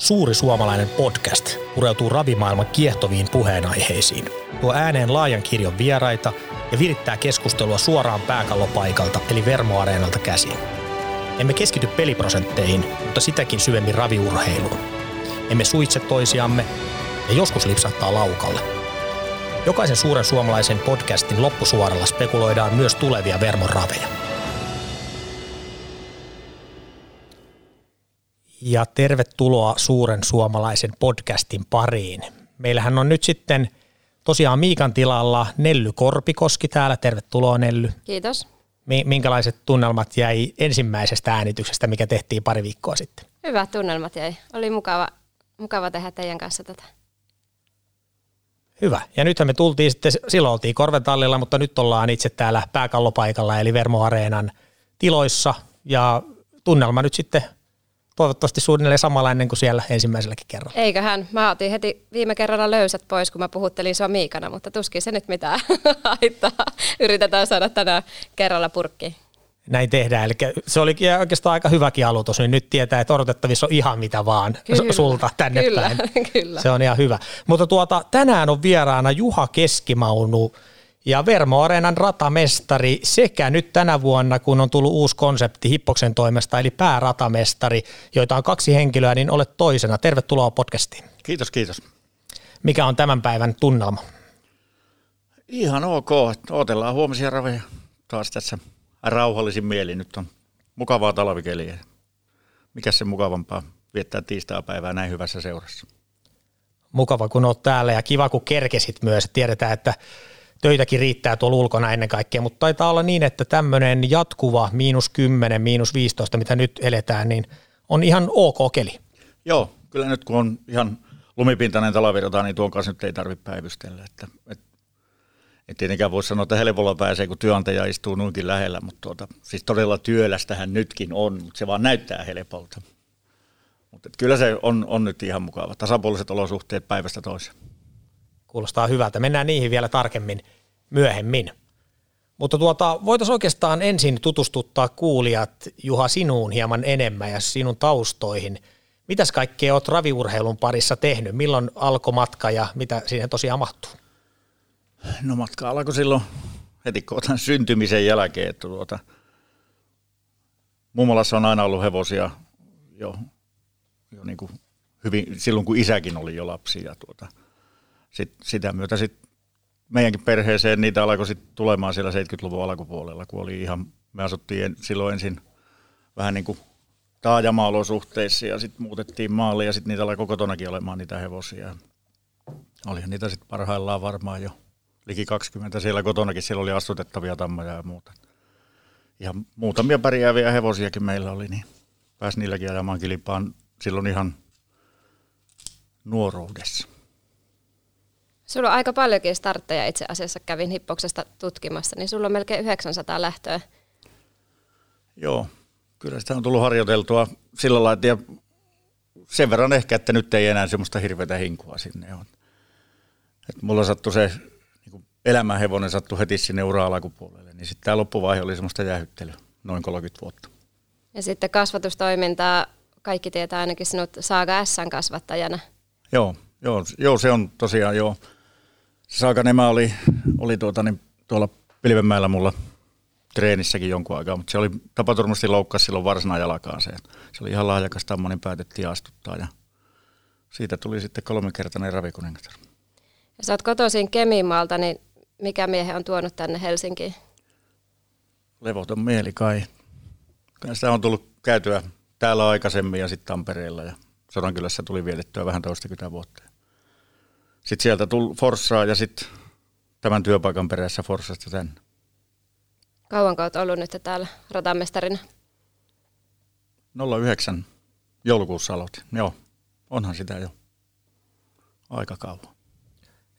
Suuri suomalainen podcast pureutuu ravimaailman kiehtoviin puheenaiheisiin, tuo ääneen laajan kirjon vieraita ja virittää keskustelua suoraan pääkallopaikalta eli Vermo-areenalta käsin. Emme keskity peliprosentteihin, mutta sitäkin syvemmin raviurheiluun. Emme suitse toisiamme ja joskus lipsahtaa laukalle. Jokaisen suuren suomalaisen podcastin loppusuoralla spekuloidaan myös tulevia Vermon raveja. Ja tervetuloa suuren suomalaisen podcastin pariin. Meillähän on nyt sitten tosiaan Miikan tilalla Nelly Korpikoski täällä. Tervetuloa Nelly. Kiitos. Minkälaiset tunnelmat jäi ensimmäisestä äänityksestä, mikä tehtiin pari viikkoa sitten? Hyvät tunnelmat jäi. Oli mukava, mukava tehdä teidän kanssa tätä. Hyvä. Ja nythän me tultiin sitten, silloin oltiin Korvetallilla, mutta nyt ollaan itse täällä pääkallopaikalla, eli Vermo Areenan tiloissa. Ja tunnelma nyt sitten toivottavasti suunnilleen samanlainen kuin siellä ensimmäiselläkin kerralla. Eiköhän. Mä otin heti viime kerralla löysät pois, kun mä puhuttelin sua Miikana, mutta tuskin se nyt mitään haittaa. Yritetään saada tänään kerralla purkkiin. Näin tehdään. Eli se oli oikeastaan aika hyväkin aloitus, niin nyt tietää, että odotettavissa on ihan mitä vaan kyllä, sulta tänne kyllä, päin. Kyllä. Se on ihan hyvä. Mutta tuota, tänään on vieraana Juha Keskimaunu, ja Vermo Areenan ratamestari sekä nyt tänä vuonna, kun on tullut uusi konsepti Hippoksen toimesta, eli pääratamestari, joita on kaksi henkilöä, niin olet toisena. Tervetuloa podcastiin. Kiitos, kiitos. Mikä on tämän päivän tunnelma? Ihan ok. Odotellaan huomisia raveja taas tässä rauhallisin mieli. Nyt on mukavaa talvikeliä. Mikä se mukavampaa viettää tiistai-päivää näin hyvässä seurassa? Mukava, kun olet täällä ja kiva, kun kerkesit myös. Tiedetään, että töitäkin riittää tuolla ulkona ennen kaikkea, mutta taitaa olla niin, että tämmöinen jatkuva miinus 10, miinus 15, mitä nyt eletään, niin on ihan ok keli. Joo, kyllä nyt kun on ihan lumipintainen talavirta, niin tuon kanssa nyt ei tarvitse päivystellä. Että, et, et tietenkään voi sanoa, että helpolla pääsee, kun työnantaja istuu noinkin lähellä, mutta tuota, siis todella työlästähän nytkin on, mutta se vaan näyttää helpolta. Mutta kyllä se on, on nyt ihan mukava. Tasapuoliset olosuhteet päivästä toiseen. Kuulostaa hyvältä. Mennään niihin vielä tarkemmin myöhemmin. Mutta tuota, voitaisiin oikeastaan ensin tutustuttaa kuulijat Juha sinuun hieman enemmän ja sinun taustoihin. Mitäs kaikkea olet raviurheilun parissa tehnyt? Milloin alkoi matka ja mitä siihen tosiaan mahtuu? No matka alkoi silloin heti kohtaan syntymisen jälkeen. Että tuota, mummolassa on aina ollut hevosia jo, jo niin kuin hyvin, silloin kun isäkin oli jo lapsi. Ja tuota, sit, sitä myötä sit meidänkin perheeseen niitä alkoi sit tulemaan siellä 70-luvun alkupuolella, kun oli ihan, me asuttiin en, silloin ensin vähän niin kuin taajama-olosuhteissa ja sitten muutettiin maalle ja sitten niitä alkoi kotonakin olemaan niitä hevosia. Olihan niitä sitten parhaillaan varmaan jo liki 20 siellä kotonakin, siellä oli astutettavia tammoja ja muuta. Ihan muutamia pärjääviä hevosiakin meillä oli, niin pääsi niilläkin ajamaan kilpaan silloin ihan nuoruudessa. Sulla on aika paljonkin startteja itse asiassa, kävin hippoksesta tutkimassa, niin sulla on melkein 900 lähtöä. Joo, kyllä sitä on tullut harjoiteltua sillä lailla, ja sen verran ehkä, että nyt ei enää semmoista hirveätä hinkua sinne on. Et mulla sattui se niin elämänhevonen sattui heti sinne ura-alakupuolelle, niin sitten tämä loppuvaihe oli semmoista jähyttelyä, noin 30 vuotta. Ja sitten kasvatustoimintaa, kaikki tietää ainakin sinut Saaga S:n kasvattajana. Joo, joo, joo, se on tosiaan joo. Saakanema oli, oli tuota, niin, tuolla Pilvenmäellä mulla treenissäkin jonkun aikaa, mutta se oli tapaturmasti loukkaus silloin varsina jalkaan se. Se oli ihan lahjakas tamma, niin päätettiin astuttaa ja siitä tuli sitten kolmikertainen ravikuningatar. Ja sä oot kotoisin Kemimaalta, niin mikä miehe on tuonut tänne Helsinkiin? Levoton mieli kai. Sitä on tullut käytyä täällä aikaisemmin ja sitten Tampereella ja Sodankylässä tuli vietettyä vähän toistakymmentä vuotta. Sitten sieltä tuli Forssaa ja sitten tämän työpaikan perässä Forssasta tänne. Kauanko olet ollut nyt täällä ratamestarina? 09 joulukuussa aloitin. Joo, onhan sitä jo aika kauan.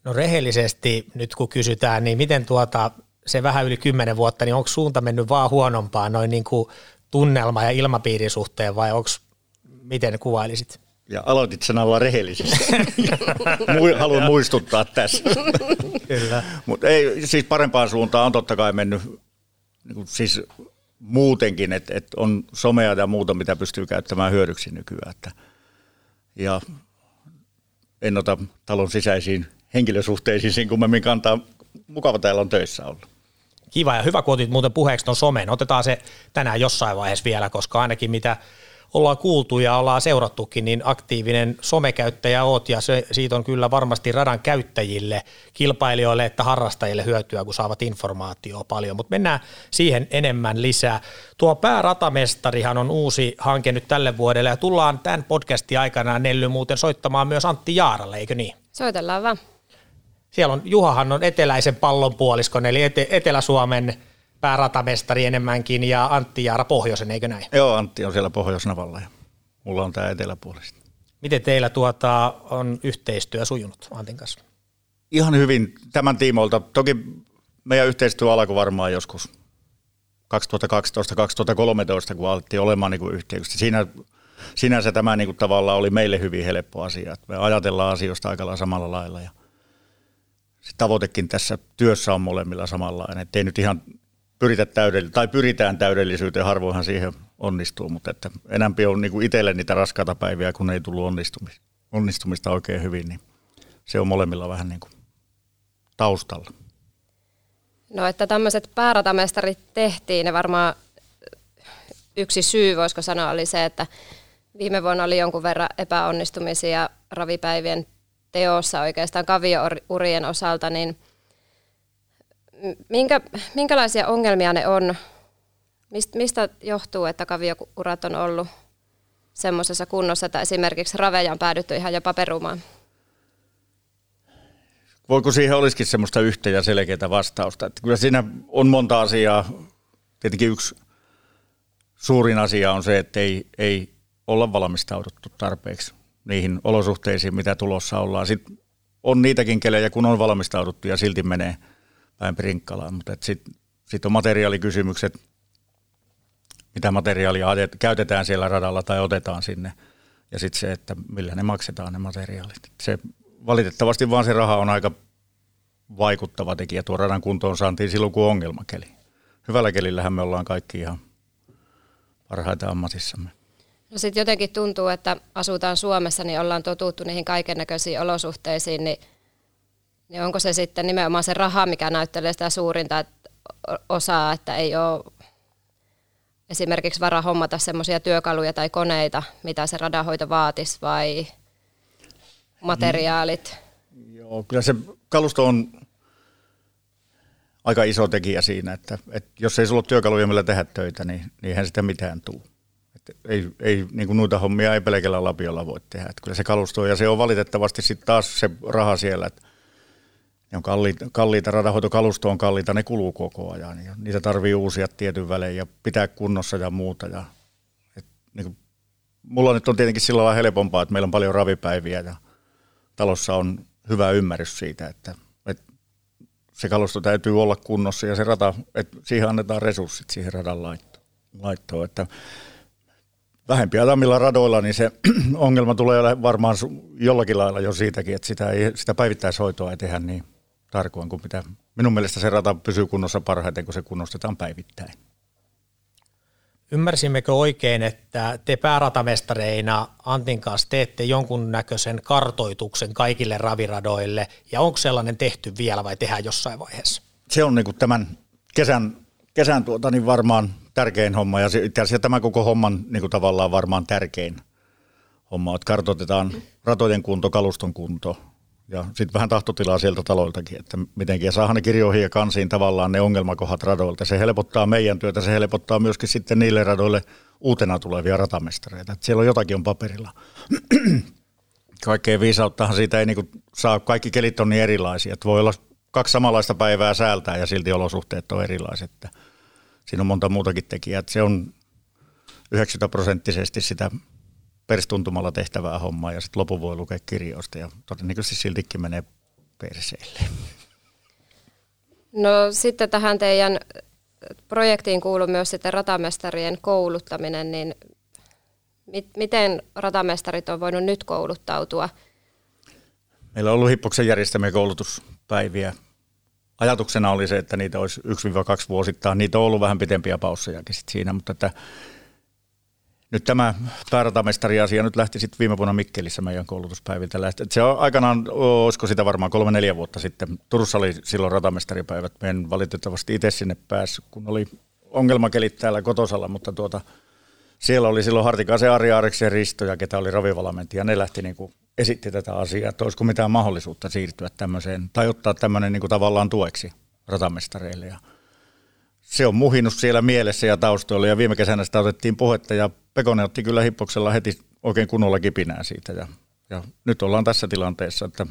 No rehellisesti nyt kun kysytään, niin miten tuota se vähän yli kymmenen vuotta, niin onko suunta mennyt vaan huonompaan noin niin kuin tunnelma- ja ilmapiirin suhteen vai onko, miten kuvailisit? Ja aloitit sanalla rehellisesti. Haluan muistuttaa tässä. Kyllä. Mutta ei, siis parempaan suuntaan on totta kai mennyt niin siis muutenkin, että et on somea ja muuta, mitä pystyy käyttämään hyödyksi nykyään. Että, ja en ota talon sisäisiin henkilösuhteisiin sen kummemmin kantaa. Mukava täällä on töissä ollut. Kiva ja hyvä, kun otit muuten puheeksi tuon somen. Otetaan se tänään jossain vaiheessa vielä, koska ainakin mitä ollaan kuultu ja ollaan seurattukin, niin aktiivinen somekäyttäjä oot ja se, siitä on kyllä varmasti radan käyttäjille, kilpailijoille että harrastajille hyötyä, kun saavat informaatiota paljon, mutta mennään siihen enemmän lisää. Tuo pääratamestarihan on uusi hanke nyt tälle vuodelle ja tullaan tämän podcastin aikana Nelly muuten soittamaan myös Antti Jaaralle, eikö niin? Soitellaan vaan. Siellä on, Juhahan on eteläisen pallonpuoliskon, eli Ete- Etelä-Suomen pääratamestari enemmänkin ja Antti Jaara pohjoisen, eikö näin? Joo, Antti on siellä Pohjoisnavalla ja mulla on tämä eteläpuolista. Miten teillä tuota on yhteistyö sujunut Antin kanssa? Ihan hyvin tämän tiimoilta. Toki meidän yhteistyö alkoi varmaan joskus 2012-2013, kun alettiin olemaan niin yhteyksissä. Siinä, sinänsä tämä niin kuin tavallaan oli meille hyvin helppo asia. Me ajatellaan asioista aika lailla samalla lailla ja se tavoitekin tässä työssä on molemmilla samanlainen. Että ei nyt ihan pyritä täydell- tai pyritään täydellisyyteen, harvoinhan siihen onnistuu, mutta että enämpi on niin itselle niitä raskaita päiviä, kun ei tullut onnistumista, onnistumista oikein hyvin, niin se on molemmilla vähän niin kuin taustalla. No, että tämmöiset pääratamestarit tehtiin, ne varmaan yksi syy, voisiko sanoa, oli se, että viime vuonna oli jonkun verran epäonnistumisia ravipäivien teossa oikeastaan kaviourien osalta, niin – minkä, minkälaisia ongelmia ne on? Mist, mistä johtuu, että kaviourat on ollut semmoisessa kunnossa, että esimerkiksi raveja on päädytty ihan jopa perumaan? Voiko siihen olisikin semmoista yhtä ja selkeää vastausta? Että kyllä siinä on monta asiaa. Tietenkin yksi suurin asia on se, että ei, ei olla valmistauduttu tarpeeksi niihin olosuhteisiin, mitä tulossa ollaan. Sitten on niitäkin kelejä, kun on valmistauduttu ja silti menee – päin Prinkkalaan, mutta sitten sit on materiaalikysymykset, mitä materiaalia käytetään siellä radalla tai otetaan sinne, ja sitten se, että millä ne maksetaan ne materiaalit. Se, valitettavasti vaan se raha on aika vaikuttava tekijä. Tuo radan kuntoon saantiin silloin, kun ongelmakeli. Hyvällä kelillähän me ollaan kaikki ihan parhaita ammatissamme. No sitten jotenkin tuntuu, että asutaan Suomessa, niin ollaan totuttu niihin kaiken näköisiin olosuhteisiin, niin niin onko se sitten nimenomaan se raha, mikä näyttelee sitä suurinta osaa, että ei ole esimerkiksi varaa hommata semmoisia työkaluja tai koneita, mitä se radanhoito vaatisi, vai materiaalit? Mm. Joo, kyllä se kalusto on aika iso tekijä siinä, että, että jos ei sulla ole työkaluja, millä tehdä töitä, niin, niin eihän sitä mitään tule. ei, ei, niin kuin noita hommia ei pelkällä lapiolla voi tehdä. Että kyllä se kalusto, ja se on valitettavasti sitten taas se raha siellä, että ne on kalliita, kalliita, radanhoitokalusto on kalliita, ne kuluu koko ajan. Ja niitä tarvii uusia tietyn välein ja pitää kunnossa ja muuta. Ja, et, niin kuin, mulla nyt on tietenkin sillä lailla helpompaa, että meillä on paljon ravipäiviä ja talossa on hyvä ymmärrys siitä, että, että se kalusto täytyy olla kunnossa ja se rata, että siihen annetaan resurssit siihen radan laittoon. Että vähempi atamilla radoilla, niin se ongelma tulee varmaan jollakin lailla jo siitäkin, että sitä, ei, sitä päivittäishoitoa ei tehdä niin tarkoin kuin mitä. Minun mielestä se rata pysyy kunnossa parhaiten, kun se kunnostetaan päivittäin. Ymmärsimmekö oikein, että te pääratamestareina Antin kanssa teette jonkunnäköisen kartoituksen kaikille raviradoille, ja onko sellainen tehty vielä vai tehdään jossain vaiheessa? Se on niin tämän kesän, kesän tuota, niin varmaan tärkein homma, ja itse asiassa tämä koko homman niin tavallaan varmaan tärkein homma, että kartoitetaan ratojen kunto, kaluston kunto, ja sitten vähän tahtotilaa sieltä taloiltakin, että mitenkin. Ja saadaan ne kirjoihin ja kansiin tavallaan ne ongelmakohat radoilta. Se helpottaa meidän työtä, se helpottaa myöskin sitten niille radoille uutena tulevia ratamestareita. Että siellä on jotakin on paperilla. Kaikkea viisauttahan siitä ei niinku saa, kaikki kelit on niin erilaisia. Että voi olla kaksi samanlaista päivää säältää ja silti olosuhteet on erilaiset. Siinä on monta muutakin tekijää. Että se on 90 prosenttisesti sitä perstuntumalla tehtävää hommaa ja sitten lopun voi lukea kirjoista ja todennäköisesti siltikin menee perseille. No sitten tähän teidän projektiin kuuluu myös sitten ratamestarien kouluttaminen, niin mit, miten ratamestarit on voinut nyt kouluttautua? Meillä on ollut Hippoksen järjestämiä koulutuspäiviä. Ajatuksena oli se, että niitä olisi 1-2 vuosittain. Niitä on ollut vähän pitempiä paussejakin siinä, mutta että nyt tämä pääratamestari-asia nyt lähti sitten viime vuonna Mikkelissä meidän koulutuspäiviltä. Lähti. se on aikanaan, olisiko sitä varmaan kolme-neljä vuotta sitten. Turussa oli silloin ratamestaripäivät. Me en valitettavasti itse sinne päässyt, kun oli ongelmakelit täällä kotosalla, mutta tuota, siellä oli silloin Hartikaisen Ari Aareksen Risto ja ketä oli ravivalmenti ja ne lähti niin kuin esitti tätä asiaa, että olisiko mitään mahdollisuutta siirtyä tämmöiseen tai ottaa tämmöinen niin kuin tavallaan tueksi ratamestareille. Ja se on muhinut siellä mielessä ja taustoilla ja viime kesänä sitä otettiin puhetta ja Pekonen otti kyllä hippoksella heti oikein kunnolla kipinää siitä ja, ja nyt ollaan tässä tilanteessa, että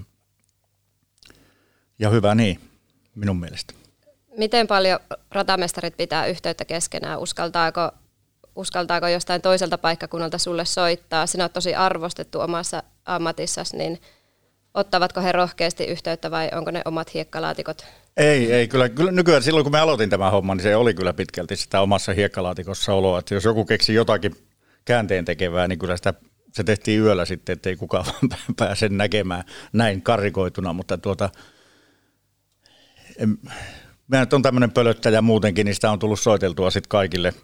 ja hyvä niin, minun mielestä. Miten paljon ratamestarit pitää yhteyttä keskenään? Uskaltaako, uskaltaako jostain toiselta paikkakunnalta sulle soittaa? Sinä olet tosi arvostettu omassa ammatissasi, niin ottavatko he rohkeasti yhteyttä vai onko ne omat hiekkalaatikot? Ei, ei. Kyllä, kyllä nykyään silloin kun me aloitin tämän homman, niin se oli kyllä pitkälti sitä omassa hiekkalaatikossa oloa. Että jos joku keksi jotakin käänteen tekevää, niin kyllä sitä se tehtiin yöllä sitten, ettei kukaan pääse näkemään näin karikoituna, mutta tuota, en, mä nyt on tämmöinen pölöttäjä muutenkin, niin sitä on tullut soiteltua sitten kaikille,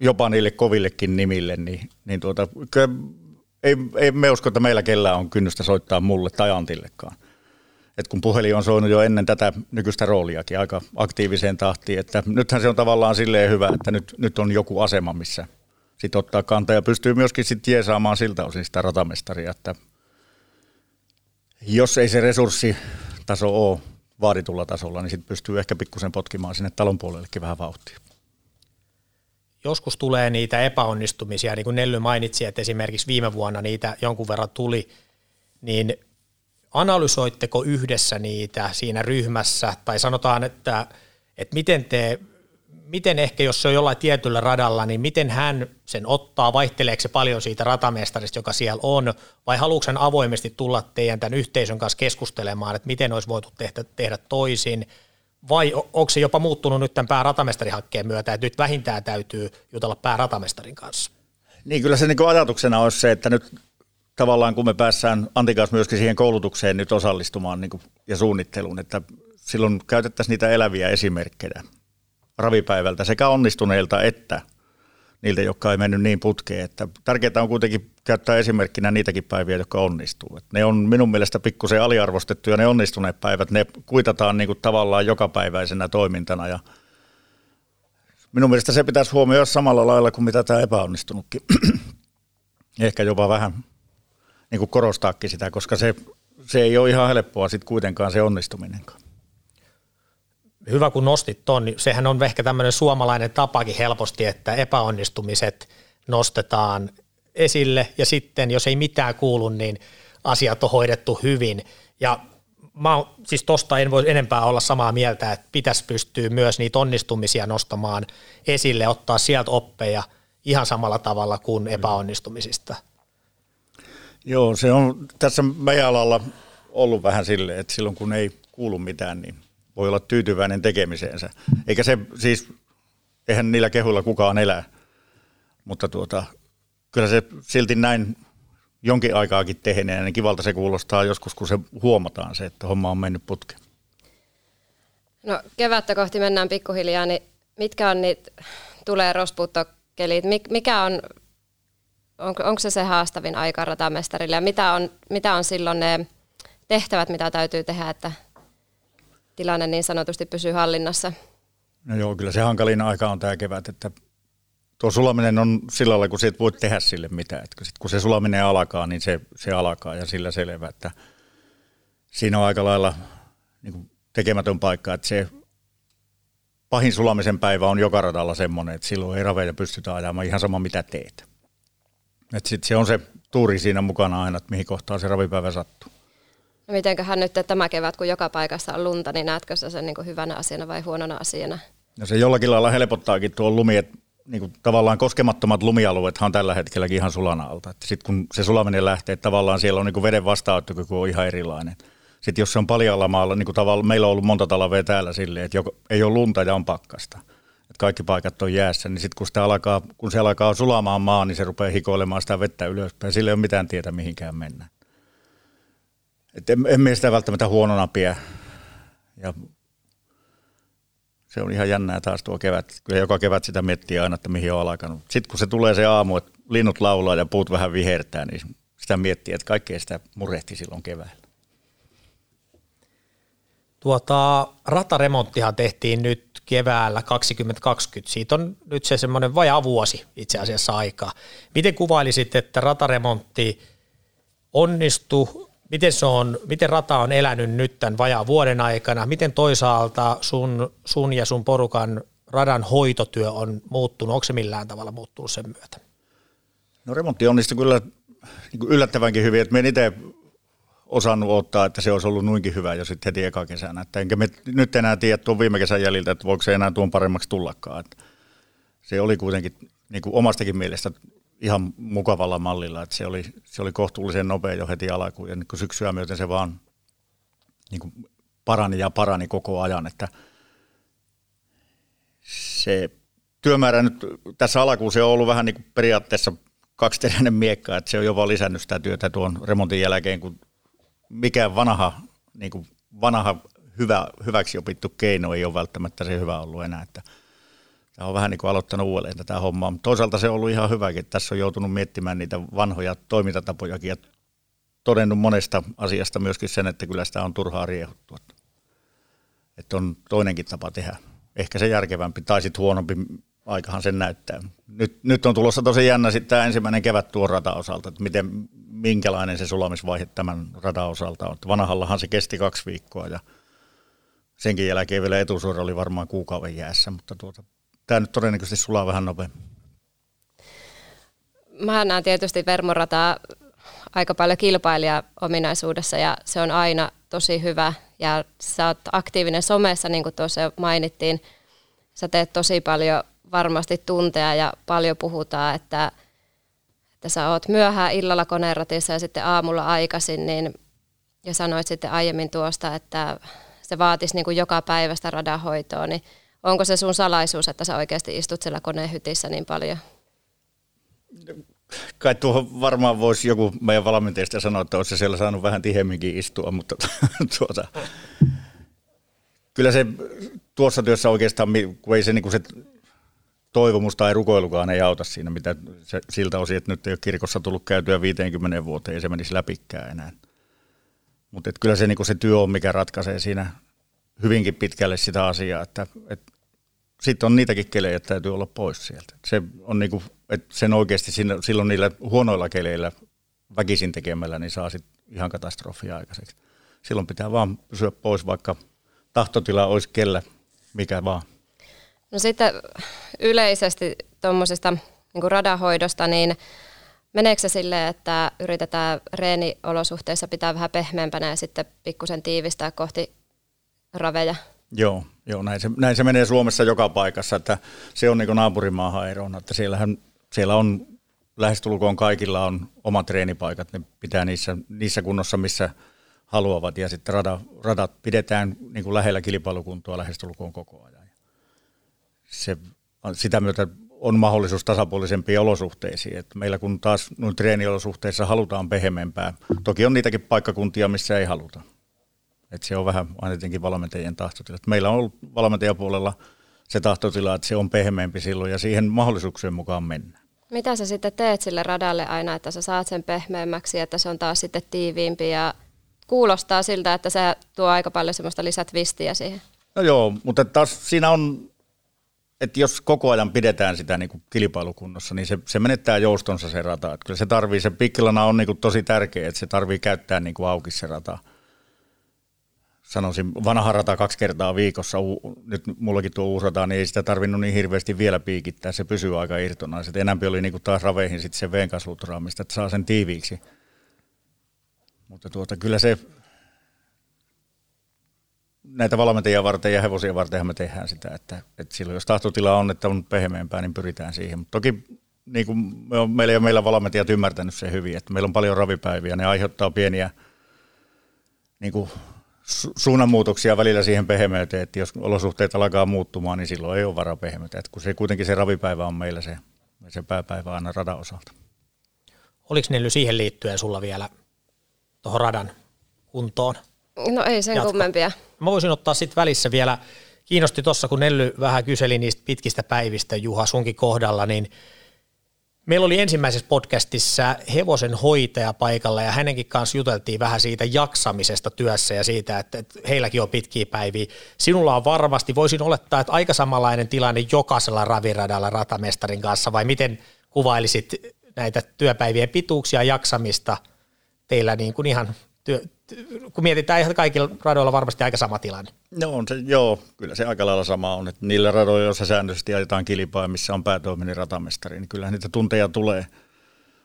jopa niille kovillekin nimille, niin, niin tuota, ei, ei me usko, että meillä kellään on kynnystä soittaa mulle tai Antillekaan. Et kun puhelin on soinut jo ennen tätä nykyistä rooliakin aika aktiiviseen tahtiin, että nythän se on tavallaan silleen hyvä, että nyt, nyt on joku asema, missä sit ottaa kantaa ja pystyy myöskin sitten jeesaamaan siltä osin sitä ratamestaria, että jos ei se resurssitaso ole vaaditulla tasolla, niin sitten pystyy ehkä pikkusen potkimaan sinne talon puolellekin vähän vauhtia. Joskus tulee niitä epäonnistumisia, niin kuin Nelly mainitsi, että esimerkiksi viime vuonna niitä jonkun verran tuli, niin analysoitteko yhdessä niitä siinä ryhmässä, tai sanotaan, että, että miten te miten ehkä, jos se on jollain tietyllä radalla, niin miten hän sen ottaa, vaihteleeko se paljon siitä ratamestarista, joka siellä on, vai haluatko hän avoimesti tulla teidän tämän yhteisön kanssa keskustelemaan, että miten olisi voitu tehdä, tehdä toisin, vai onko se jopa muuttunut nyt tämän pääratamestarihankkeen myötä, että nyt vähintään täytyy jutella pääratamestarin kanssa? Niin kyllä se niin ajatuksena olisi se, että nyt tavallaan kun me päässään Antikas myöskin siihen koulutukseen nyt osallistumaan niin kuin, ja suunnitteluun, että silloin käytettäisiin niitä eläviä esimerkkejä ravipäivältä sekä onnistuneilta että niiltä, jotka ei mennyt niin putkeen. Että tärkeää on kuitenkin käyttää esimerkkinä niitäkin päiviä, jotka onnistuu. Et ne on minun mielestä pikkusen aliarvostettu ja ne onnistuneet päivät, ne kuitataan niin kuin tavallaan jokapäiväisenä toimintana ja minun mielestä se pitäisi huomioida samalla lailla kuin mitä tämä epäonnistunutkin. Ehkä jopa vähän niin kuin korostaakin sitä, koska se, se ei ole ihan helppoa sitten kuitenkaan se onnistuminenkaan hyvä kun nostit ton, niin sehän on ehkä tämmöinen suomalainen tapakin helposti, että epäonnistumiset nostetaan esille ja sitten jos ei mitään kuulu, niin asiat on hoidettu hyvin. Ja mä oon, siis tosta en voi enempää olla samaa mieltä, että pitäisi pystyä myös niitä onnistumisia nostamaan esille, ottaa sieltä oppeja ihan samalla tavalla kuin epäonnistumisista. Joo, se on tässä meidän alalla ollut vähän silleen, että silloin kun ei kuulu mitään, niin voi olla tyytyväinen tekemiseensä. Eikä se siis, eihän niillä kehuilla kukaan elää, mutta tuota, kyllä se silti näin jonkin aikaakin tehneen, niin kivalta se kuulostaa joskus, kun se huomataan se, että homma on mennyt putkeen. No kevättä kohti mennään pikkuhiljaa, niin mitkä on niitä tulee rospuuttokelit, mikä on, onko, onko se se haastavin aika ratamestarille ja mitä on, mitä on silloin ne tehtävät, mitä täytyy tehdä, että tilanne niin sanotusti pysyy hallinnassa? No joo, kyllä se hankalin aika on tämä kevät, että tuo sulaminen on sillä lailla, kun et voi tehdä sille mitään. Että sit kun se sulaminen alkaa, niin se, se alkaa ja sillä selvä, että siinä on aika lailla niin kuin tekemätön paikka, että se pahin sulamisen päivä on joka radalla semmoinen, että silloin ei raveja pystytä ajamaan ihan sama mitä teet. Että sit se on se tuuri siinä mukana aina, että mihin kohtaan se ravipäivä sattuu. No mitenköhän nyt tämä kevät, kun joka paikassa on lunta, niin näetkö sä sen niin kuin hyvänä asiana vai huonona asiana? No se jollakin lailla helpottaakin tuo lumi, että niin kuin tavallaan koskemattomat lumialueethan on tällä hetkelläkin ihan sulana alta. Sitten kun se sulaminen lähtee, että tavallaan siellä on niin kuin veden vastaanottokyky on ihan erilainen. Sitten jos se on paljalla maalla, niin kuin tavallaan meillä on ollut monta talvea täällä silleen, että joko, ei ole lunta ja on pakkasta. Että kaikki paikat on jäässä, niin sitten kun, sitä alkaa, kun se alkaa sulamaan maa, niin se rupeaa hikoilemaan sitä vettä ylöspäin. Sillä ei ole mitään tietä mihinkään mennä. Et en, en sitä välttämättä huonona pidä. Ja se on ihan jännää taas tuo kevät. Kyllä joka kevät sitä miettii aina, että mihin on alkanut. Sitten kun se tulee se aamu, että linnut laulaa ja puut vähän vihertää, niin sitä miettii, että kaikkea sitä murehti silloin keväällä. Tuota, rataremonttihan tehtiin nyt keväällä 2020. Siitä on nyt se semmoinen vajaa vuosi itse asiassa aikaa. Miten kuvailisit, että rataremontti onnistui? Miten, se on, miten rata on elänyt nyt tämän vajaa vuoden aikana? Miten toisaalta sun, sun ja sun porukan radan hoitotyö on muuttunut? Onko se millään tavalla muuttunut sen myötä? No remontti onnistui kyllä niin yllättävänkin hyvin, että me itse osannut ottaa, että se olisi ollut noinkin hyvä jo sitten heti eka kesänä. Että enkä me nyt enää tiedä tuon viime kesän jäljiltä, että voiko se enää tuon paremmaksi tullakaan. Että se oli kuitenkin niin kuin omastakin mielestä ihan mukavalla mallilla, että se oli, se oli kohtuullisen nopea jo heti alkuun. Ja niin kuin syksyä myöten se vaan niin kuin parani ja parani koko ajan, että se työmäärä nyt tässä alkuun se on ollut vähän niin kuin periaatteessa kaksiteräinen miekka, että se on jopa lisännyt sitä työtä tuon remontin jälkeen, kun mikään vanha, niin kuin vanha hyvä, hyväksi opittu keino ei ole välttämättä se hyvä ollut enää, että Tämä on vähän niin kuin aloittanut uudelleen tätä hommaa, mutta toisaalta se on ollut ihan hyväkin, tässä on joutunut miettimään niitä vanhoja toimintatapojakin ja todennut monesta asiasta myöskin sen, että kyllä sitä on turhaa riehuttua. Että on toinenkin tapa tehdä. Ehkä se järkevämpi tai sitten huonompi aikahan sen näyttää. Nyt, nyt on tulossa tosi jännä sitten tämä ensimmäinen kevät tuon osalta, että miten, minkälainen se sulamisvaihe tämän osalta on. Vanhallahan se kesti kaksi viikkoa ja senkin jälkeen vielä etusuora oli varmaan kuukauden jäässä, mutta tuota, tämä nyt todennäköisesti sulaa vähän nopeammin. Mä näen tietysti Vermorataa aika paljon kilpailija-ominaisuudessa ja se on aina tosi hyvä. Ja sä oot aktiivinen somessa, niin kuin tuossa mainittiin. Sä teet tosi paljon varmasti tunteja ja paljon puhutaan, että, että sä oot myöhään illalla koneratissa ja sitten aamulla aikaisin, niin, ja sanoit sitten aiemmin tuosta, että se vaatisi niin kuin joka päivästä radanhoitoa, niin onko se sun salaisuus, että sä oikeasti istut siellä konehytissä niin paljon? Kai tuohon varmaan voisi joku meidän valmentajista sanoa, että olisi siellä saanut vähän tihemminkin istua, mutta tuota, kyllä se tuossa työssä oikeastaan, kun ei se, niin kuin se toivomus tai rukoilukaan ei auta siinä, mitä se, siltä osin, että nyt ei ole kirkossa tullut käytyä 50 vuoteen ja se menisi läpikään enää. Mutta kyllä se, niin se työ on, mikä ratkaisee siinä hyvinkin pitkälle sitä asiaa, että, että sitten on niitäkin kelejä, että täytyy olla pois sieltä. Se on niin kuin, että sen oikeasti silloin niillä huonoilla keleillä väkisin tekemällä, niin saa sitten ihan katastrofia aikaiseksi. Silloin pitää vaan pysyä pois, vaikka tahtotila olisi kellä, mikä vaan. No sitten yleisesti tuommoisesta niin radahoidosta, niin meneekö se silleen, että yritetään reeniolosuhteissa pitää vähän pehmeämpänä ja sitten pikkusen tiivistää kohti raveja? Joo, joo näin, se, näin se menee Suomessa joka paikassa, että se on niin naapurimaahan erona, että siellähän, siellä on lähestulkoon kaikilla on omat treenipaikat, ne pitää niissä, niissä kunnossa, missä haluavat ja sitten rada, radat pidetään niin kuin lähellä kilpailukuntoa lähestulkoon koko ajan se, sitä myötä on mahdollisuus tasapuolisempiin olosuhteisiin. Et meillä kun taas noin treeniolosuhteissa halutaan pehmeämpää, toki on niitäkin paikkakuntia, missä ei haluta. Et se on vähän ainakin valmentajien tahtotila. Et meillä on ollut valmentajapuolella se tahtotila, että se on pehmeämpi silloin ja siihen mahdollisuuksien mukaan mennä. Mitä sä sitten teet sille radalle aina, että sä saat sen pehmeämmäksi, että se on taas sitten tiiviimpi ja kuulostaa siltä, että se tuo aika paljon semmoista lisätvistiä siihen? No joo, mutta taas siinä on että jos koko ajan pidetään sitä niin kuin kilpailukunnossa, niin se, se menettää joustonsa se rata. Että kyllä se tarvii, se pikkilana on niin kuin tosi tärkeä, että se tarvii käyttää niin kuin auki se rata. Sanoisin, vanha rata kaksi kertaa viikossa, nyt mullakin tuo uusi rata, niin ei sitä tarvinnut niin hirveästi vielä piikittää, se pysyy aika irtona. Sitten enemmän oli niin kuin taas raveihin sitten se veenkasvutraamista, että saa sen tiiviiksi. Mutta tuota, kyllä se näitä valmentajia varten ja hevosia varten me tehdään sitä, että, että silloin jos tahtotila on, että on pehmeämpää, niin pyritään siihen. Mutta toki niin kuin me on, meillä ja meillä valmentajat ymmärtänyt se hyvin, että meillä on paljon ravipäiviä, ne aiheuttaa pieniä niin kuin su- suunnanmuutoksia välillä siihen pehmeyteen, että jos olosuhteet alkaa muuttumaan, niin silloin ei ole varaa pehmeyteen, kun se kuitenkin se ravipäivä on meillä se, se pääpäivä aina radan osalta. Oliko Nelly siihen liittyen sulla vielä tuohon radan kuntoon No ei sen Jatko. kummempia. Mä voisin ottaa sitten välissä vielä, kiinnosti tuossa kun Nelly vähän kyseli niistä pitkistä päivistä Juha sunkin kohdalla, niin Meillä oli ensimmäisessä podcastissa hevosen hoitaja paikalla ja hänenkin kanssa juteltiin vähän siitä jaksamisesta työssä ja siitä, että, heilläkin on pitkiä päiviä. Sinulla on varmasti, voisin olettaa, että aika samanlainen tilanne jokaisella raviradalla ratamestarin kanssa vai miten kuvailisit näitä työpäivien pituuksia ja jaksamista teillä niin kuin ihan kun mietitään ihan kaikilla radoilla varmasti aika sama tilanne. No on se, joo, kyllä se aika lailla sama on, että niillä radoilla, joissa säännöllisesti ajetaan kilpaa, missä on päätoiminen ratamestari, niin kyllä niitä tunteja tulee.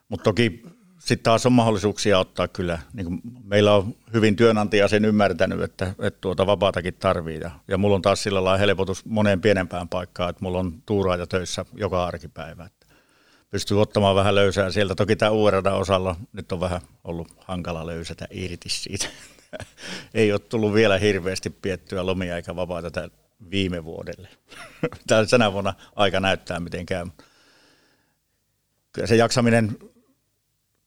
Mutta toki sitten taas on mahdollisuuksia ottaa kyllä, niin kuin meillä on hyvin työnantaja sen ymmärtänyt, että, että tuota vapaatakin tarvii. Ja, ja mulla on taas sillä lailla helpotus moneen pienempään paikkaan, että mulla on tuuraaja töissä joka arkipäivä. Pystyy ottamaan vähän löysää sieltä. Toki tämä uuden osalla nyt on vähän ollut hankala löysätä irti siitä. Ei ole tullut vielä hirveästi piettyä lomia eikä vapaata tämän viime vuodelle. Tänä vuonna aika näyttää miten käy. Kyllä se jaksaminen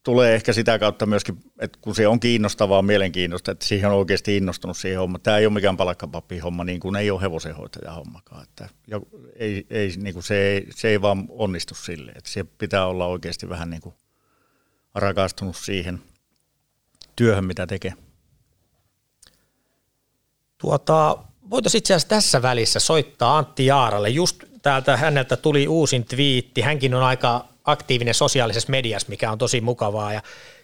tulee ehkä sitä kautta myöskin, että kun se on kiinnostavaa, mielenkiintoista, että siihen on oikeasti innostunut siihen hommaan. Tämä ei ole mikään palakkapappi homma, niin kuin ei ole hevosenhoitaja hommakaan. Että ei, ei, niin kuin se, ei, se ei vaan onnistu sille. Että se pitää olla oikeasti vähän niin kuin rakastunut siihen työhön, mitä tekee. Tuota, voitaisiin itse asiassa tässä välissä soittaa Antti Jaaralle. Just täältä häneltä tuli uusin twiitti. Hänkin on aika aktiivinen sosiaalisessa mediassa, mikä on tosi mukavaa. Ja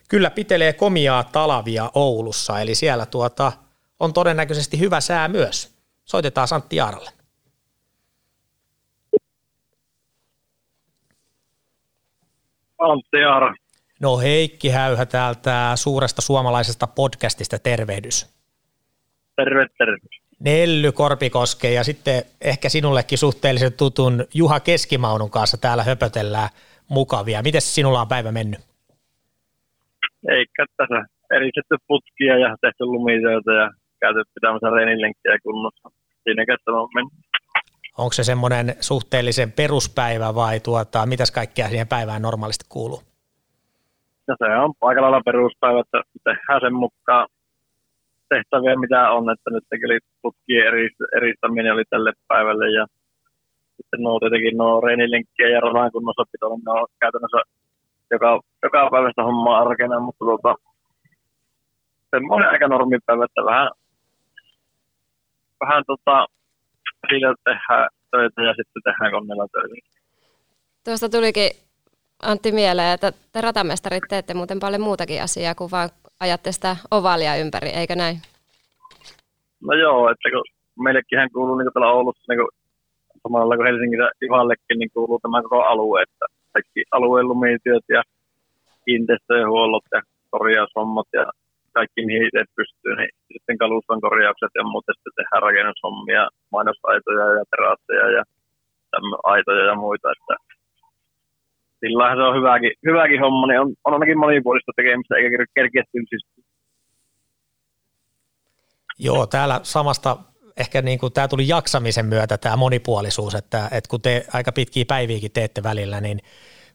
kyllä pitelee komiaa talavia Oulussa, eli siellä tuota, on todennäköisesti hyvä sää myös. Soitetaan Antti Jaaralle. Antti Jaara. No Heikki Häyhä täältä suuresta suomalaisesta podcastista, tervehdys. Terve, terve. Nelly Korpikoske ja sitten ehkä sinullekin suhteellisen tutun Juha Keskimaunun kanssa täällä höpötellään mukavia. Miten sinulla on päivä mennyt? Eikä tässä eristetty putkia ja tehty lumitöitä ja käyty pitämässä reenilenkkiä kunnossa. Siinä kättä on mennyt. Onko se semmoinen suhteellisen peruspäivä vai tuota, mitäs kaikkea siihen päivään normaalisti kuuluu? No se on aika lailla peruspäivä, että tehdään sen mukaan tehtäviä, mitä on, että nyt oli putkien eristäminen oli tälle päivälle ja sitten nuo tietenkin nuo reenilenkkiä ja radan kunnossapito, niin on käytännössä joka, joka päivästä hommaa arkena, mutta tota, semmoinen aika normipäivä, että vähän, vähän tota, siitä tehdään töitä ja sitten tehdään koneella töitä. Tuosta tulikin Antti mieleen, että te ratamestarit teette muuten paljon muutakin asiaa kuin vaan ajatte sitä ovalia ympäri, eikö näin? No joo, että kun meillekin hän kuuluu niin täällä Oulussa niin samalla kuin Helsingissä Ivallekin, niin kuuluu tämä koko alue, että kaikki alueen lumityöt ja kiinteistöjen huollot ja korjaushommat ja kaikki mihin itse pystyy, niin sitten kaluston korjaukset ja muuten sitten tehdään rakennushommia, mainosaitoja ja terasseja ja aitoja ja muita, että sillä se on hyväkin, hyväkin homma, niin on, on ainakin monipuolista tekemistä eikä kerkeä. Joo, täällä samasta ehkä niin kuin tämä tuli jaksamisen myötä tämä monipuolisuus, että, että kun te aika pitkiä päiviäkin teette välillä, niin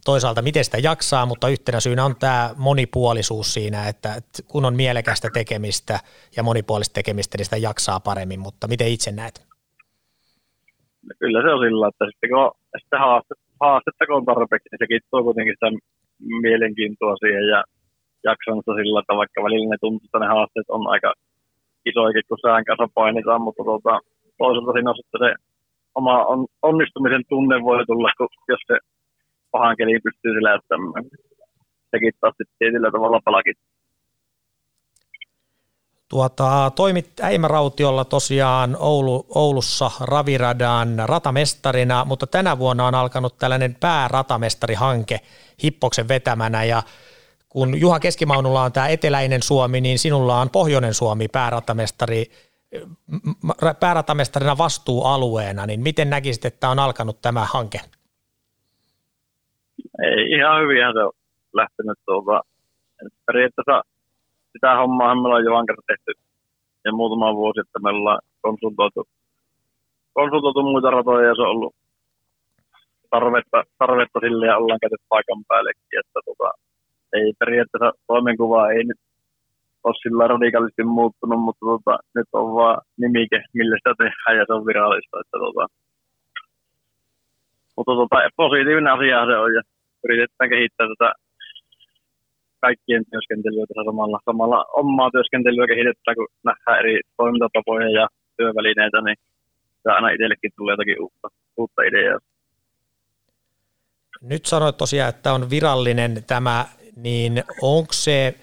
toisaalta miten sitä jaksaa, mutta yhtenä syynä on tämä monipuolisuus siinä, että, kun on mielekästä tekemistä ja monipuolista tekemistä, niin sitä jaksaa paremmin, mutta miten itse näet? No kyllä se on sillä, että sitten kun sitten haastetta, haastetta kun on tarpeeksi, niin sekin tuo kuitenkin sitä mielenkiintoa siihen ja jaksamista sillä, että vaikka välillä ne tuntuu, että ne haasteet on aika isoikin, kun sään kanssa painitaan, mutta tuota, toisaalta siinä on sitten se oma on, onnistumisen tunne voi tulla, kun, jos se pahan keliin pystyy seläyttämään. Sekin taas tietyllä tavalla palakit. Tuota, toimit Äimärautiolla tosiaan Oulu, Oulussa Raviradan ratamestarina, mutta tänä vuonna on alkanut tällainen pääratamestarihanke Hippoksen vetämänä ja kun Juha Keskimaunulla on tämä eteläinen Suomi, niin sinulla on pohjoinen Suomi pääratamestari, pääratamestarina vastuualueena, niin miten näkisit, että on alkanut tämä hanke? Ei, ihan hyvinhän se on lähtenyt tuolta. Periaatteessa sitä hommaa me ollaan Johan kerran tehty ja muutama vuosi, että me ollaan konsultoitu, konsultoitu muita ratoja ja se on ollut tarvetta, tarvetta sille ja ollaan käyty paikan päällekin, tota, ei periaatteessa toimenkuva ei nyt ole sillä radikaalisti muuttunut, mutta tota, nyt on vaan nimike, millä sitä tehdään ja se on virallista. Että tota, mutta tota, positiivinen asia se on ja yritetään kehittää tätä kaikkien työskentelyä tässä samalla, samalla omaa työskentelyä kehitetään, kun nähdään eri toimintatapoja ja työvälineitä, niin se aina itsellekin tulee jotakin uutta, uutta ideaa. Nyt sanoit tosiaan, että on virallinen tämä, niin onko se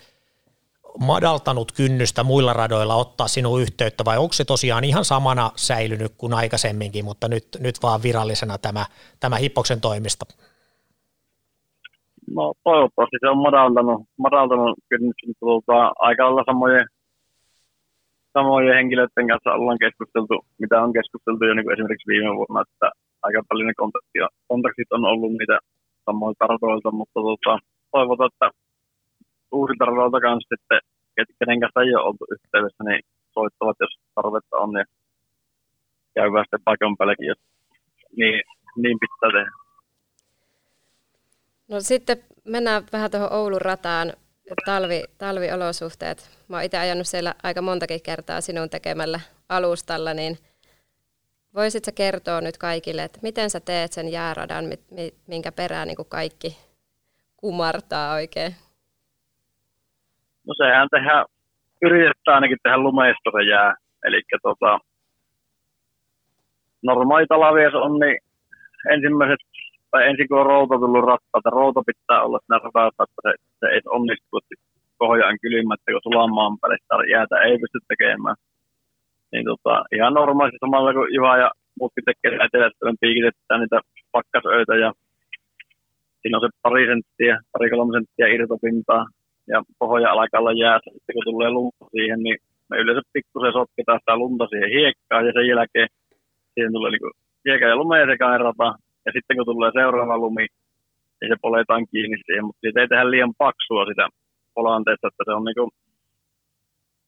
madaltanut kynnystä muilla radoilla ottaa sinun yhteyttä vai onko se tosiaan ihan samana säilynyt kuin aikaisemminkin, mutta nyt, nyt vaan virallisena tämä, tämä Hippoksen toimisto? No toivottavasti se on madaltanut, madaltanut kynnystä, mutta tuota, aika lailla samojen, samojen henkilöiden kanssa ollaan keskusteltu, mitä on keskusteltu jo niin kuin esimerkiksi viime vuonna, että aika paljon ne kontaktit on ollut niitä samoilta radoilta, mutta tuota, toivotaan, että uusilta kanssa sitten, kenen kanssa ei ole oltu yhteydessä, niin soittavat, jos tarvetta on, ja käydään sitten paikan päälläkin, jos niin, niin pitää tehdä. No sitten mennään vähän tuohon Oulun rataan, talvi, talviolosuhteet. Mä oon itse ajanut siellä aika montakin kertaa sinun tekemällä alustalla, niin voisitko kertoa nyt kaikille, että miten sä teet sen jääradan, minkä perään niin kaikki kumartaa oikein? No sehän tehdään, yritetään ainakin tehdä lumeista se jää. Eli tota, normaali talavies on, niin ensimmäiset, tai ensin kun on routa tullut rattaata, routa pitää olla siinä ratassa, että se, se ei onnistu, että pohjaan kylmä, että kun sulamaan päälle sitä jäätä ei pysty tekemään. Niin tota, ihan normaalisti samalla kun Juha ja muutkin tekee etelästävän piikitetään niitä pakkasöitä ja siinä on se pari senttiä, pari kolme senttiä irtopintaa ja pohja alkaa jäässä, sitten kun tulee lunta siihen, niin me yleensä pikkusen sotketaan sitä lunta siihen hiekkaan ja sen jälkeen siihen tulee niin hiekka ja lumeen sekaan rata. Ja sitten kun tulee seuraava lumi, niin se poletaan kiinni siihen, mutta siitä ei tehdä liian paksua sitä polanteesta, että se on niin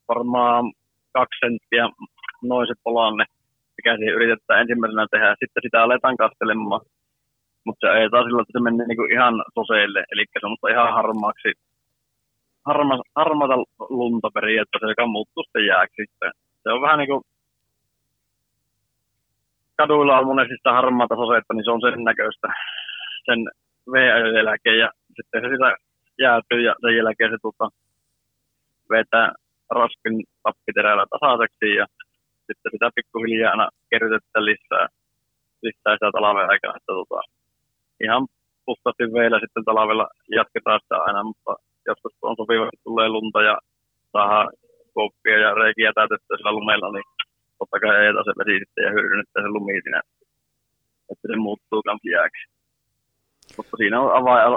varmaan kaksi senttiä noin se polanne, mikä siihen yritetään ensimmäisenä tehdä. Sitten sitä aletaan kastelemaan, mutta se taas sillä, että se menee niin ihan soseille, eli semmoista ihan harmaaksi harma, harmata lunta periaatteessa, joka muuttuu sitten jääksi. Se on vähän niin kuin kaduilla on monesti sitä harmaata sosetta, niin se on sen näköistä sen v jälkeen ja sitten se sitä jäätyy ja sen jälkeen se tuota, vetää raspin tappiterällä tasaiseksi ja sitten sitä pikkuhiljaa aina kerrytetään lisää, lisää sitä talven aikana, että tuota, ihan puhtaasti vielä sitten talvella jatketaan sitä aina, mutta joskus kun on sopivasti tulee lunta ja saadaan kouppia ja reikiä täytettyä sillä lumella, niin totta kai ei se vesi sitten ja hyödynnetään se lumi siinä, että se muuttuu kans. Mutta siinä on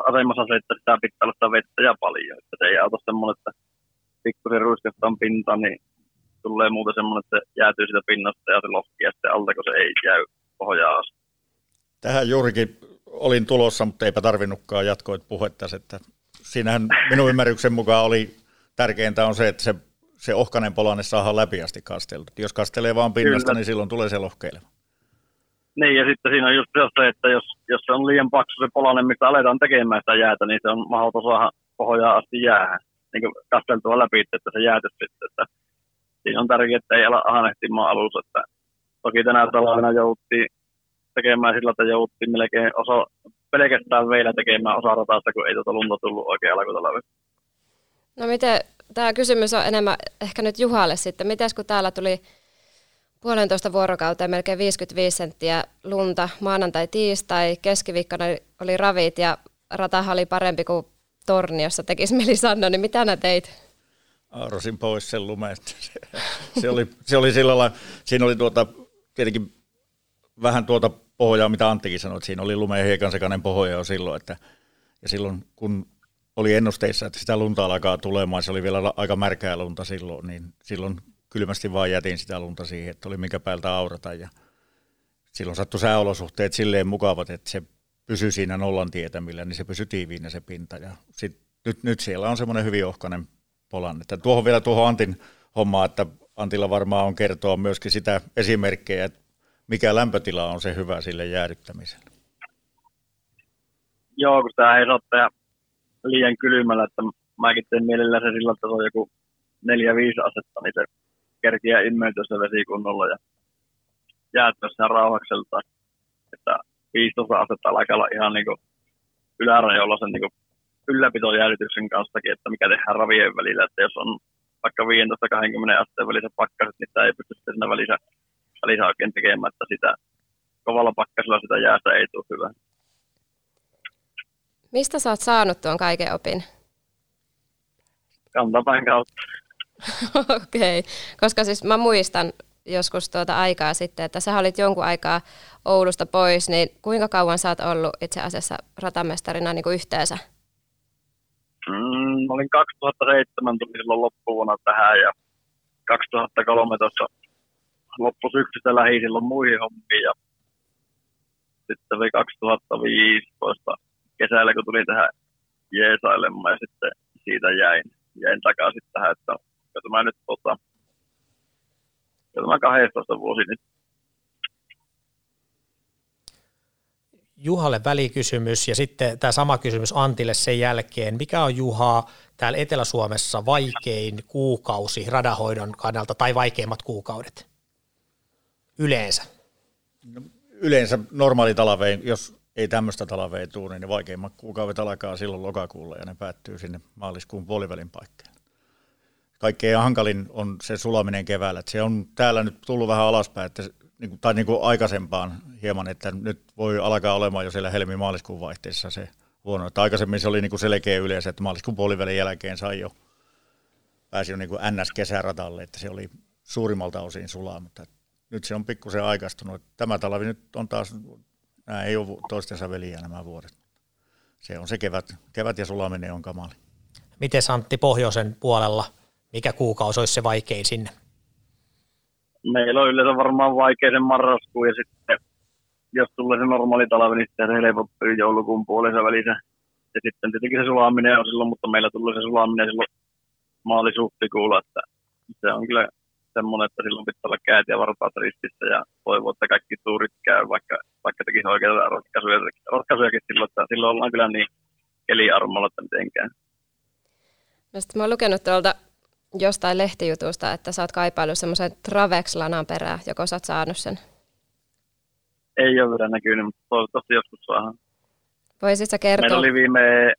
avainasemassa se, että sitä pitää olla sitä vettä ja paljon. Että se ei auta semmoinen, että pikkusen ruiskestaan pinta, niin tulee muuten semmoinen, että se jäätyy sitä pinnasta ja se lohkia sitten alta, kun se ei jäy pohjaa Tähän juurikin olin tulossa, mutta eipä tarvinnutkaan jatkoit puhetta, että siinähän minun ymmärryksen mukaan oli tärkeintä on se, että se, se ohkainen polanne saadaan läpi asti kasteltu. Jos kastelee vaan pinnasta, Kyllä. niin silloin tulee se lohkeileva. Niin, ja sitten siinä on just se, että jos, jos se on liian paksu se polanne, mistä aletaan tekemään sitä jäätä, niin se on mahdoton saada pohjaa asti jäähän, niin kuin kasteltua läpi, että se jääty sitten. Että siinä on tärkeää, että ei ala ahanehtimaan alussa. Että toki tänä talvena jouduttiin tekemään sillä, että jouduttiin melkein osa, pelkästään vielä tekemään osa ratasta, kun ei tuota lunta tullut oikein alkutalvi. No miten, tämä kysymys on enemmän ehkä nyt Juhalle sitten. Miten kun täällä tuli puolentoista vuorokauteen melkein 55 senttiä lunta maanantai, tiistai, keskiviikkona oli ravit ja ratahan oli parempi kuin Torniossa tekisi Melisanno, niin mitä nää teit? Aarosin pois sen lumeen. Se oli, se oli sillä lailla, siinä oli tuota, tietenkin vähän tuota pohjaa, mitä Anttikin sanoi, että siinä oli lumeen hiekan sekainen pohja jo silloin, että, ja silloin kun oli ennusteissa, että sitä lunta alkaa tulemaan, se oli vielä aika märkää lunta silloin, niin silloin kylmästi vaan jätin sitä lunta siihen, että oli minkä päältä aurata ja silloin sattui sääolosuhteet silleen mukavat, että se pysyi siinä nollan tietämillä, niin se pysyi tiiviinä se pinta ja sit, nyt, nyt siellä on semmoinen hyvin ohkainen polan. Että tuohon vielä tuohon Antin hommaan, että Antilla varmaan on kertoa myöskin sitä esimerkkejä, että mikä lämpötila on se hyvä sille jäädyttämiselle? Joo, kun sitä ei saa liian kylmällä, että mäkin teen mielellään se sillä, on joku 4-5 asetta, niin se kerkiä imeytyä se vesi kunnolla ja jäätyä sen rauhakselta. Että 15 asetta alkaa olla ihan niin kuin ylärajoilla sen niin ylläpitojärjityksen kanssakin, että mikä tehdään ravien välillä, että jos on vaikka 15-20 asteen väliset pakkaset, niin sitä ei pysty siinä välissä, tekemään, että sitä kovalla pakkasella sitä jäästä ei tule hyvä. Mistä sä oot saanut tuon kaiken opin? Kantapäin kautta. Okei, okay. koska siis mä muistan joskus tuota aikaa sitten, että sä olit jonkun aikaa Oulusta pois, niin kuinka kauan sä oot ollut itse asiassa ratamestarina niin kuin yhteensä? Mm, olin 2007 tuli silloin loppuvuonna tähän ja 2013 loppusyksystä lähi silloin muihin hommiin ja sitten oli 2015 kesällä, kun tulin tähän jeesailemaan ja sitten siitä jäin, jäin takaisin tähän, että tämä nyt tota, tämä 12 vuosi nyt. Juhalle välikysymys ja sitten tämä sama kysymys Antille sen jälkeen. Mikä on Juha täällä Etelä-Suomessa vaikein kuukausi radahoidon kannalta tai vaikeimmat kuukaudet yleensä? No, yleensä normaali talve, jos ei tämmöistä talvea tule, niin vaikeimmat kuukaudet alkaa silloin lokakuulla ja ne päättyy sinne maaliskuun puolivälin paikkaan. Kaikkein hankalin on se sulaminen keväällä. Se on täällä nyt tullut vähän alaspäin, että, niin tai niin kuin aikaisempaan hieman, että nyt voi alkaa olemaan jo siellä helmi-maaliskuun vaihteessa se huono. Että aikaisemmin se oli niin kuin selkeä yleensä, että maaliskuun puolivälin jälkeen sai jo, pääsi jo niin kuin NS-kesäratalle, että se oli suurimmalta osin sulaa, mutta nyt se on pikkusen aikaistunut. Tämä talvi nyt on taas nämä ei ole toistensa veliä nämä vuodet. Se on se kevät, kevät ja sulaminen on kamali. Miten Santti Pohjoisen puolella, mikä kuukausi olisi se vaikein sinne? Meillä on yleensä varmaan vaikeisen marraskuun ja sitten jos tulee se normaali talvi, niin sitten se helpottuu joulukuun puolessa välissä. Ja sitten tietenkin se sulaminen on silloin, mutta meillä tulee se sulaminen silloin maalisuhtikuulla, että se on kyllä semmoinen, että silloin pitää olla käät ja varpaat ristissä ja toivoo, että kaikki suurit käy, vaikka, vaikka tekisi oikeita ratkaisuja, ratkaisujakin silloin, että silloin ollaan kyllä niin keliarmolla, että mitenkään. No sitten mä oon lukenut tuolta jostain lehtijutusta, että sä oot kaipailut semmoisen Travex-lanan perää, joko sä oot saanut sen? Ei ole vielä näkynyt, mutta toivottavasti joskus saadaan. Voisitko kertoa? Meillä oli viime,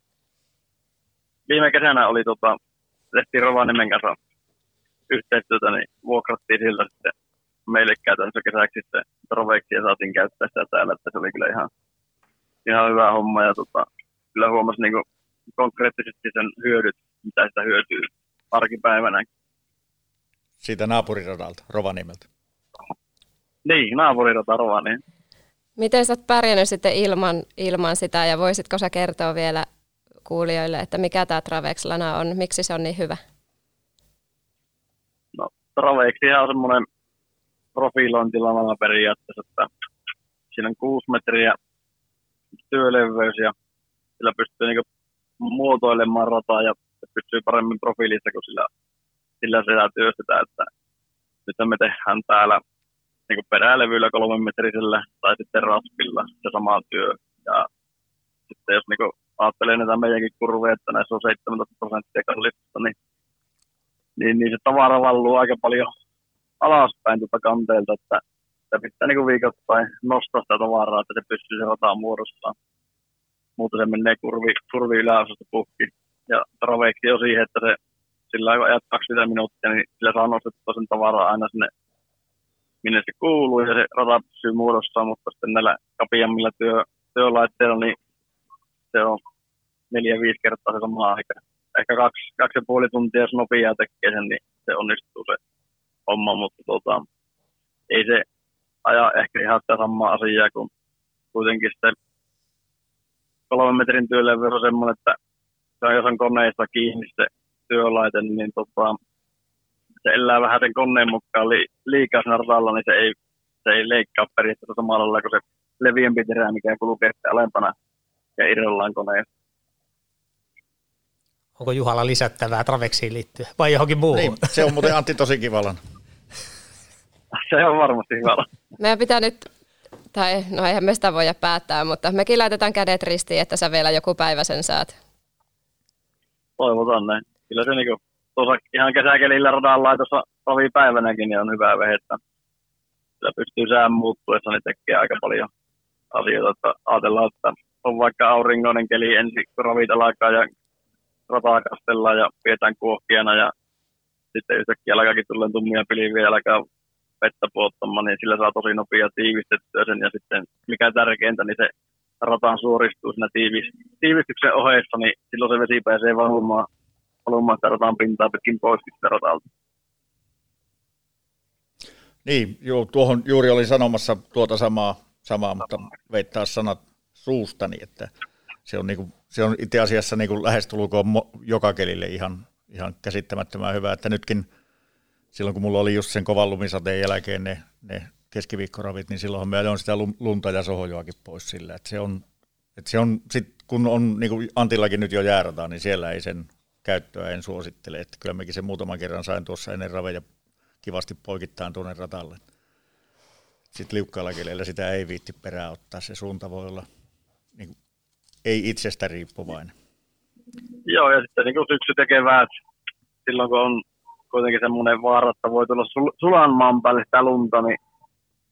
viime kesänä oli tota, tehtiin Rovaniemen kanssa yhteistyötä, niin vuokrattiin siltä sitten meille käytännössä kesäksi sitten troveiksi ja saatiin käyttää sitä täällä, että se oli kyllä ihan, ihan hyvä homma ja tota, kyllä huomasi niin konkreettisesti sen hyödyt, mitä sitä hyötyy arkipäivänä. Siitä naapuriradalta, Rovaniemeltä. Niin, naapurirata Rovaniemi. Miten sä oot pärjännyt sitten ilman, ilman sitä ja voisitko sä kertoa vielä kuulijoille, että mikä tämä Travex-lana on, miksi se on niin hyvä? Traveksi on semmoinen profilointilana periaatteessa, että siinä on kuusi metriä työleveys ja sillä pystyy niin muotoilemaan rataa ja pysyy paremmin profiilissa kuin sillä, sillä sitä työstetään, että nyt me tehdään täällä niin perälevyllä kolmen metrisellä tai sitten raspilla se sama työ. Ja sitten jos niin ajattelee näitä meidänkin kurveja, että näissä on 17 prosenttia kallistusta, niin niin, niin se tavara valluu aika paljon alaspäin tuota kanteelta, että sitä pitää niin viikoittain nostaa sitä tavaraa, että se pystyy se rataan muodostamaan. Muuten se menee kurvi, kurvi yläosasta puhki. Ja traveiksi jo siihen, että se sillä kun ajat 20 minuuttia, niin sillä saa nostettua sen tavaraa aina sinne, minne se kuuluu, ja se rata pysyy muodossaan, mutta sitten näillä kapiammilla työ, työlaitteilla, niin se on neljä-viisi kertaa se sama aika ehkä kaksi, kaksi ja puoli tuntia, jos nopeaa tekee sen, niin se onnistuu se homma, mutta tota, ei se aja ehkä ihan sitä samaa asiaa, kun kuitenkin sitten kolmen metrin työlevyys on semmoinen, että se on, jos on koneista kiinni se työlaite, niin tota, se elää vähän sen koneen mukaan li, liikaa siinä radalla, niin se ei, se ei leikkaa periaatteessa samalla lailla kuin se leviämpi terä, mikä kulkee alempana ja irrallaan koneesta. Onko Juhalla lisättävää Traveksiin liittyen vai johonkin muuhun? Niin, se on muuten Antti tosi kivalan. se on varmasti hyvä. Meidän pitää nyt, tai no eihän me sitä voida päättää, mutta mekin laitetaan kädet ristiin, että sä vielä joku päivä sen saat. Toivotaan näin. Kyllä se niinku, tuossa ihan kesäkelillä radan laitossa päivänäkin niin on hyvä vehettä. Sillä pystyy sään muuttuessa, niin tekee aika paljon asioita. Että ajatellaan, että on vaikka auringoinen keli ensin, kun ravit alkaa ja rataa kastellaan ja pidetään kuohkiana ja sitten yhtäkkiä alkaakin tulla tummia pilviä ja alkaa vettä puottamaan, niin sillä saa tosi nopea tiivistettyä sen ja sitten mikä tärkeintä, niin se rataan suoristuu siinä tiivis, tiivistyksen ohessa, niin silloin se vesi pääsee valumaan, valumaan sitä rataan pintaa pitkin pois sitä ratalta. Niin, joo, tuohon juuri oli sanomassa tuota samaa, samaa mutta veit taas sanat suustani, että se on, niinku, se on itse asiassa niinku lähestulkoon joka kelille ihan, ihan käsittämättömän hyvä, että nytkin silloin kun mulla oli just sen kovan lumisateen jälkeen ne, ne keskiviikkoravit, niin silloinhan meillä on sitä lunta ja sohojoakin pois sillä, että se on, että se on sit, kun on niin kuin Antillakin nyt jo jäärataan, niin siellä ei sen käyttöä en suosittele, että kyllä mekin sen muutaman kerran sain tuossa ennen raveja kivasti poikittain tuonne ratalle. Sitten liukkaalla kielellä sitä ei viitti perää ottaa, se suunta voi olla niin ei itsestä riippuvainen. Joo, ja sitten niin kuin syksy tekevät, silloin kun on kuitenkin semmoinen vaara, että voi tulla sul- sulan maan päälle sitä lunta, niin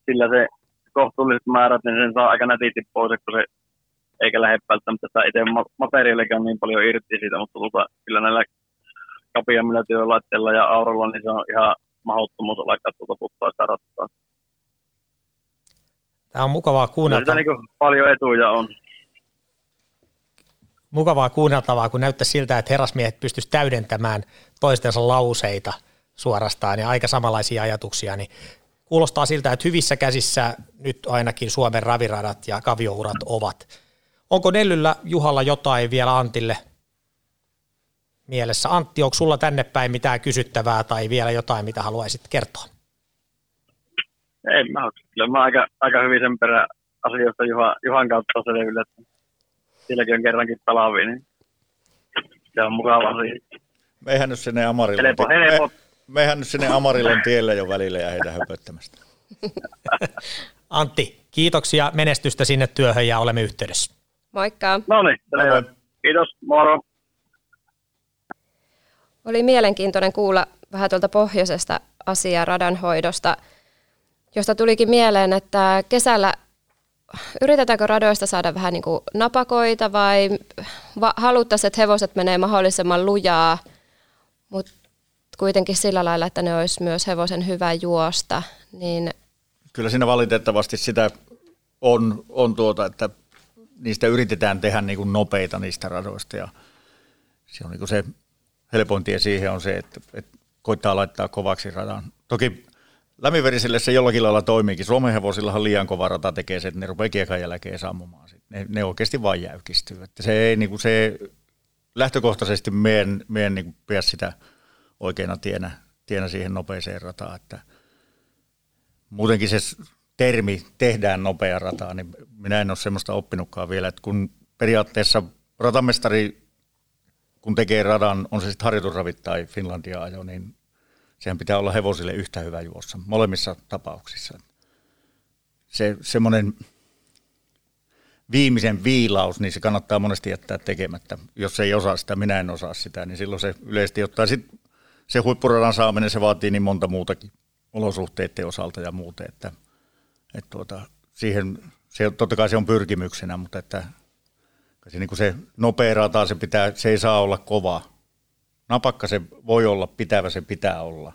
sillä se kohtuulliset määrät, niin sen saa aika nätisti pois, kun se eikä lähde välttämättä sitä itse materiaalikaan niin paljon irti siitä, mutta tuota, kyllä näillä kapiammilla työlaitteilla ja aurolla, niin se on ihan mahdottomuus alkaa tuota puttaa sitä rattaa. Tämä on mukavaa kuunnella. Niin paljon etuja on. Mukavaa kuunneltavaa, kun näyttää siltä, että herrasmiehet pystyisivät täydentämään toistensa lauseita suorastaan ja aika samanlaisia ajatuksia, niin kuulostaa siltä, että hyvissä käsissä nyt ainakin Suomen raviradat ja kaviourat ovat. Onko Nellyllä Juhalla jotain vielä Antille mielessä? Antti, onko sulla tänne päin mitään kysyttävää tai vielä jotain, mitä haluaisit kertoa? Ei, mä. Kyllä mä aika, aika hyvin sen perä asioista Juha, Juhan kautta selville, että silläkin on kerrankin talavi, niin se on mukava asia. Meihän nyt sinne Amarillon, helppo. Me, meihän nyt sinne Amarillon tielle jo välillä ja heitä höpöttämästä. Antti, kiitoksia menestystä sinne työhön ja olemme yhteydessä. Moikka. No niin, kiitos, moro. Oli mielenkiintoinen kuulla vähän tuolta pohjoisesta asiaa radanhoidosta, josta tulikin mieleen, että kesällä yritetäänkö radoista saada vähän niin kuin napakoita vai va- haluttaisiin, että hevoset menee mahdollisimman lujaa, mutta kuitenkin sillä lailla, että ne olisi myös hevosen hyvä juosta. Niin... Kyllä siinä valitettavasti sitä on, on tuota, että niistä yritetään tehdä niin kuin nopeita niistä radoista ja se on niin kuin se helpoin tie siihen on se, että, että koittaa laittaa kovaksi radan. Toki lämminverisille se jollakin lailla toimiikin. Suomen hevosillahan liian kova rata tekee se, että ne rupeaa kiekan jälkeen sammumaan. Ne, ne oikeasti vain jäykistyy. Että se ei niin kuin se lähtökohtaisesti meidän, meidän niin pidä sitä oikeana tienä, tienä siihen nopeeseen rataan. Että muutenkin se termi tehdään nopea rataa, niin minä en ole semmoista oppinutkaan vielä, että kun periaatteessa ratamestari, kun tekee radan, on se sitten harjoitusravit tai Finlandia ajo, niin sehän pitää olla hevosille yhtä hyvä juossa molemmissa tapauksissa. Se semmoinen viimeisen viilaus, niin se kannattaa monesti jättää tekemättä. Jos ei osaa sitä, minä en osaa sitä, niin silloin se yleisesti ottaa. Sitten se huippuradan saaminen, se vaatii niin monta muutakin olosuhteiden osalta ja muuten, että, että tuota, siihen, se, totta kai se on pyrkimyksenä, mutta että se, niin kuin se nopea rata, se, pitää, se ei saa olla kova. Napakka se voi olla, pitävä se pitää olla.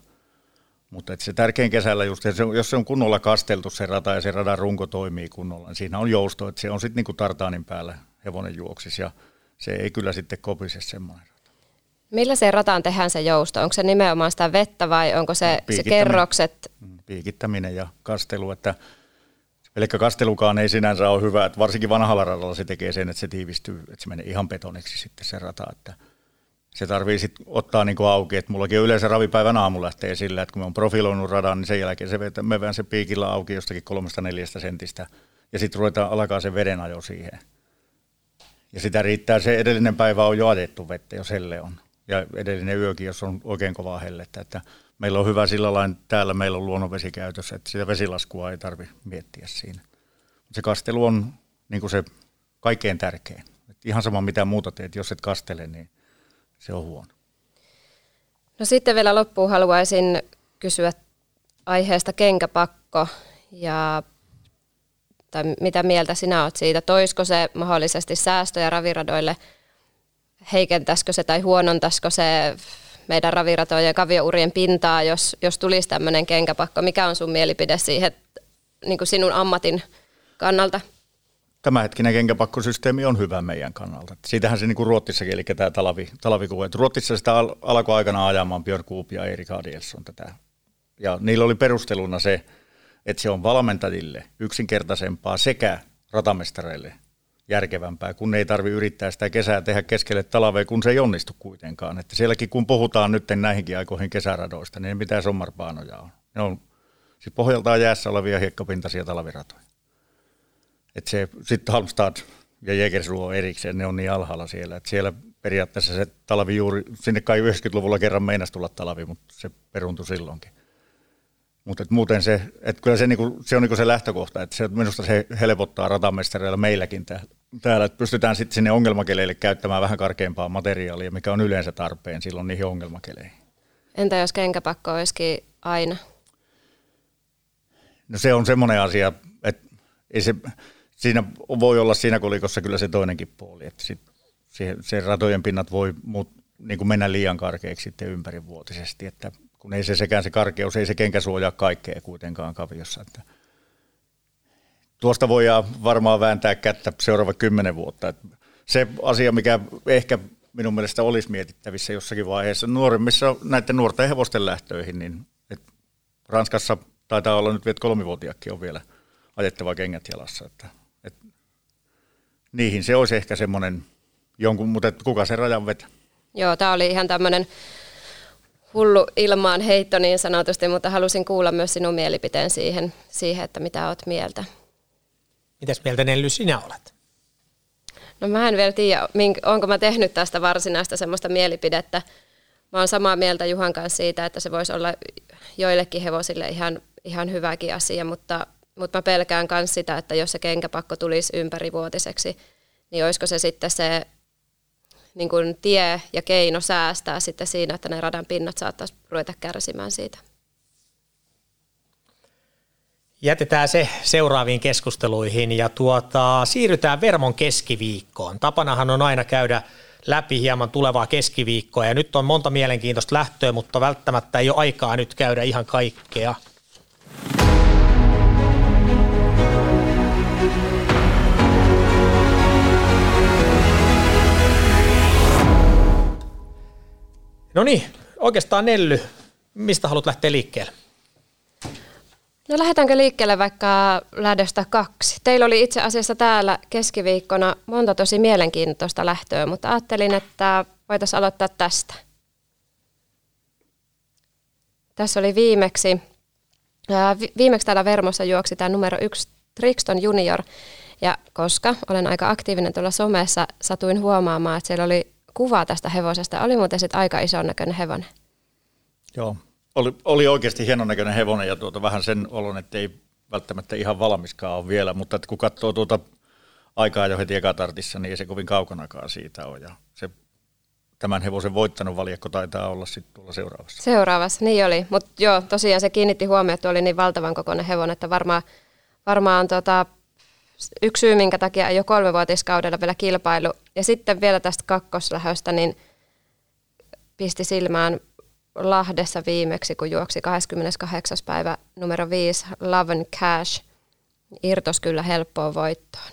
Mutta se tärkein kesällä just, se, jos se on kunnolla kasteltu se rata ja se radan runko toimii kunnolla, niin siinä on jousto, että se on sitten niin tartaanin päällä hevonen juoksis ja se ei kyllä sitten kopise semmoinen. Millä se rataan tehdään se jousto? Onko se nimenomaan sitä vettä vai onko se, se kerrokset? Mm, piikittäminen ja kastelu, että Eli kastelukaan ei sinänsä ole hyvä, että varsinkin vanhalla radalla se tekee sen, että se tiivistyy, että se menee ihan betoniksi sitten se rata, että se tarvii sitten ottaa niin auki, että mullakin on yleensä ravipäivän aamu lähtee sillä, että kun me on profiloinut radan, niin sen jälkeen se vetää, me vähän se piikillä auki jostakin kolmesta neljästä sentistä ja sitten ruvetaan alkaa se vedenajo siihen. Ja sitä riittää, se edellinen päivä on jo ajettu vettä, jos helle on. Ja edellinen yökin, jos on oikein kovaa hellettä. Että meillä on hyvä sillä lailla, täällä meillä on luonnonvesi käytössä, että sitä vesilaskua ei tarvi miettiä siinä. Se kastelu on niin se kaikkein tärkein. Et ihan sama mitä muuta teet, jos et kastele, niin se on huono. No sitten vielä loppuun haluaisin kysyä aiheesta kenkäpakko ja tai mitä mieltä sinä olet siitä? Toisko se mahdollisesti säästöjä raviradoille? Heikentäisikö se tai huonontaisiko se meidän raviratojen ja kaviourien pintaa, jos, jos tulisi tämmöinen kenkäpakko? Mikä on sun mielipide siihen niin kuin sinun ammatin kannalta? Tämänhetkinen kenkäpakkosysteemi on hyvä meidän kannalta. Siitähän se niin kuin Ruotsissakin, eli tämä talavi, talavikuva. Ruotsissa sitä al- alkoi aikana ajamaan Björn Kuup ja Erik Adielsson tätä. Ja niillä oli perusteluna se, että se on valmentajille yksinkertaisempaa sekä ratamestareille järkevämpää, kun ei tarvi yrittää sitä kesää tehdä keskelle talvea, kun se ei onnistu kuitenkaan. Että sielläkin kun puhutaan nyt näihinkin aikoihin kesäradoista, niin mitä sommarpaanoja on. Ne on siis pohjaltaan jäässä olevia hiekkapintaisia talviratoja. Että se sitten Halmstad ja Jägersluo erikseen, ne on niin alhaalla siellä, että siellä periaatteessa se talvi juuri, sinne kai 90-luvulla kerran meinasi tulla talvi, mutta se peruntui silloinkin. Mutta muuten se, että kyllä se, niinku, se on niinku se lähtökohta, että se, minusta se helpottaa ratamestareilla meilläkin täällä, että pystytään sitten sinne ongelmakeleille käyttämään vähän karkeampaa materiaalia, mikä on yleensä tarpeen silloin niihin ongelmakeleihin. Entä jos kenkäpakko olisikin aina? No se on semmoinen asia, että ei se, siinä voi olla siinä kolikossa kyllä se toinenkin puoli, että sit se, se ratojen pinnat voi muut, niin kuin mennä liian karkeaksi sitten ympärivuotisesti, että kun ei se sekään se karkeus, ei se kenkä suojaa kaikkea kuitenkaan kaviossa. Että tuosta voi varmaan vääntää kättä seuraava kymmenen vuotta. Että se asia, mikä ehkä minun mielestä olisi mietittävissä jossakin vaiheessa nuoremmissa näiden nuorten hevosten lähtöihin, niin että Ranskassa taitaa olla nyt vielä kolmivuotiakin on vielä ajettava kengät jalassa. Että, että niihin se olisi ehkä semmoinen jonkun, mutta kuka se rajan vetää? Joo, tämä oli ihan tämmöinen hullu ilmaan heitto niin sanotusti, mutta halusin kuulla myös sinun mielipiteen siihen, siihen että mitä olet mieltä. Mitäs mieltä Nelly sinä olet? No mä en vielä tiedä, onko mä tehnyt tästä varsinaista semmoista mielipidettä. Mä oon samaa mieltä Juhan kanssa siitä, että se voisi olla joillekin hevosille ihan, ihan hyväkin asia, mutta, mutta mä pelkään myös sitä, että jos se kenkäpakko tulisi ympärivuotiseksi, niin olisiko se sitten se niin kuin tie ja keino säästää sitten siinä, että ne radan pinnat saattaisi ruveta kärsimään siitä. Jätetään se seuraaviin keskusteluihin ja tuota, siirrytään Vermon keskiviikkoon. Tapanahan on aina käydä läpi hieman tulevaa keskiviikkoa ja nyt on monta mielenkiintoista lähtöä, mutta välttämättä ei ole aikaa nyt käydä ihan kaikkea. No niin, oikeastaan Nelly, mistä haluat lähteä liikkeelle? No lähdetäänkö liikkeelle vaikka lähdöstä kaksi? Teillä oli itse asiassa täällä keskiviikkona monta tosi mielenkiintoista lähtöä, mutta ajattelin, että voitaisiin aloittaa tästä. Tässä oli viimeksi, viimeksi täällä Vermossa juoksi tämä numero yksi Trixton Junior. Ja koska olen aika aktiivinen tuolla somessa, satuin huomaamaan, että siellä oli kuva tästä hevosesta. Oli muuten sitten aika ison näköinen hevonen. Joo, oli, oli oikeasti hienon näköinen hevonen ja tuota, vähän sen olon, että ei välttämättä ihan valmiskaan ole vielä, mutta että kun katsoo tuota aikaa jo heti ekatartissa, niin ei se kovin kaukanakaan siitä ole. Ja se tämän hevosen voittanut valjakko taitaa olla sitten tuolla seuraavassa. Seuraavassa, niin oli. Mutta joo, tosiaan se kiinnitti huomioon, että oli niin valtavan kokoinen hevonen, että varmaan, varmaan tota, yksi syy, minkä takia ei ole kolmevuotiskaudella vielä kilpailu. Ja sitten vielä tästä kakkoslähöstä, niin pisti silmään Lahdessa viimeksi, kun juoksi 28. päivä numero 5 Love and Cash. Irtos kyllä helppoon voittoon.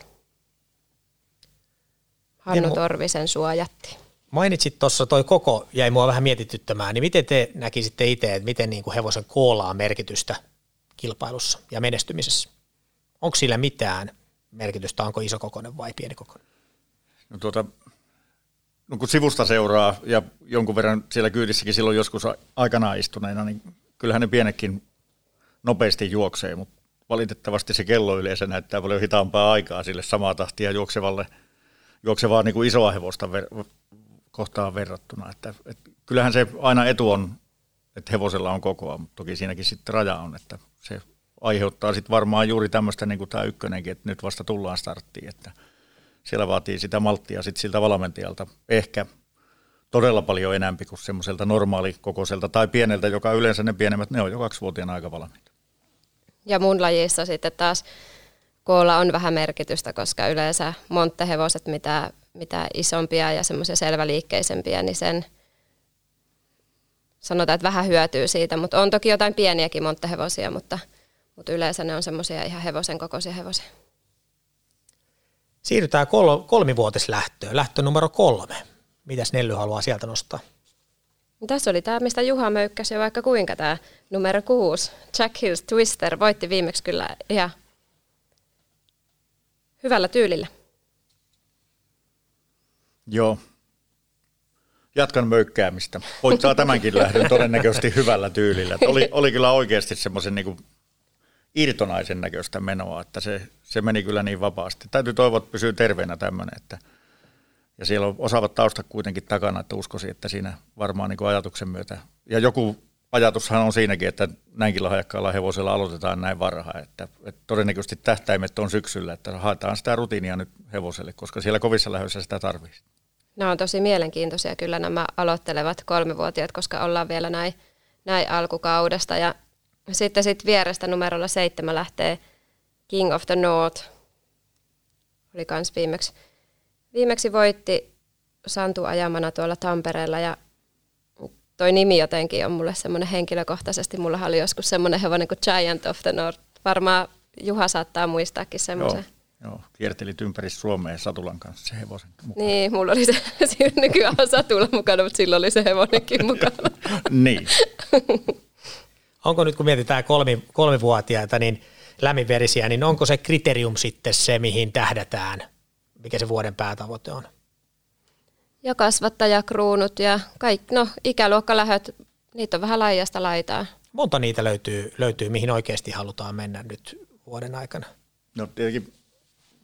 Hannu Emu, Torvisen suojatti. Mainitsit tuossa, toi koko jäi mua vähän mietityttämään, niin miten te näkisitte itse, että miten niin kuin hevosen koolaa merkitystä kilpailussa ja menestymisessä? Onko sillä mitään merkitystä, onko iso kokoinen vai pieni kokoinen? No tuota, no kun sivusta seuraa ja jonkun verran siellä kyydissäkin silloin joskus aikanaan istuneena, niin kyllähän ne pienekin nopeasti juoksee, mutta valitettavasti se kello yleensä näyttää paljon hitaampaa aikaa sille samaa tahtia juoksevalle, juoksevaa niin kuin isoa hevosta ver- kohtaan verrattuna. Että, että kyllähän se aina etu on, että hevosella on kokoa, mutta toki siinäkin sitten raja on, että se aiheuttaa sitten varmaan juuri tämmöistä niin kuin tämä ykkönenkin, että nyt vasta tullaan starttiin, että siellä vaatii sitä malttia sitten siltä valmentajalta ehkä todella paljon enempi kuin semmoiselta normaalikokoiselta tai pieneltä, joka yleensä ne pienemmät, ne on jo kaksivuotiaana aika valmiita. Ja mun lajissa sitten taas, koolla on vähän merkitystä, koska yleensä monttehevoset, mitä, mitä isompia ja semmoisia selväliikkeisempiä, niin sen sanotaan, että vähän hyötyy siitä, mutta on toki jotain pieniäkin monttehevosia, mutta, mutta yleensä ne on semmoisia ihan hevosen kokoisia hevosia. Siirrytään kol- kolmivuotislähtöön, lähtö numero kolme. Mitäs Nelly haluaa sieltä nostaa? Tässä oli tämä, mistä Juha möykkäsi jo vaikka kuinka tämä numero kuusi. Jack Hills Twister voitti viimeksi kyllä ihan hyvällä tyylillä. Joo. Jatkan möykkäämistä. Voittaa tämänkin lähdön todennäköisesti hyvällä tyylillä. oli, oli kyllä oikeasti semmoisen niin irtonaisen näköistä menoa, että se, se meni kyllä niin vapaasti. Täytyy toivoa, että pysyy terveenä tämmöinen, että ja siellä on osaavat taustat kuitenkin takana, että uskoisin, että siinä varmaan niin ajatuksen myötä. Ja joku ajatushan on siinäkin, että näinkin lahjakkaalla hevosella aloitetaan näin varhaan, että, että todennäköisesti tähtäimet on syksyllä, että haetaan sitä rutiinia nyt hevoselle, koska siellä kovissa lähdöissä sitä tarvitsisi. Nämä on tosi mielenkiintoisia kyllä nämä aloittelevat kolmivuotiaat, koska ollaan vielä näin, näin alkukaudesta. Ja sitten sit vierestä numerolla seitsemän lähtee King of the North. Oli kans viimeksi, viimeksi voitti Santu ajamana tuolla Tampereella ja toi nimi jotenkin on mulle semmoinen henkilökohtaisesti. Mulla oli joskus semmoinen hevonen kuin Giant of the North. Varmaan Juha saattaa muistaakin semmoisen. Joo, joo, kiertelit ympäri Suomea Satulan kanssa se hevosen mukaan. Niin, mulla oli se, nykyään on Satula mukana, mutta silloin oli se hevonenkin mukana. niin. onko nyt kun mietitään kolmi, kolmivuotiaita, niin lämminverisiä, niin onko se kriterium sitten se, mihin tähdätään? Mikä se vuoden päätavoite on? Ja kasvattajakruunut ja kaikki, no ikäluokkalähöt, niitä on vähän laajasta laitaa. Monta niitä löytyy, löytyy, mihin oikeasti halutaan mennä nyt vuoden aikana? No tietenkin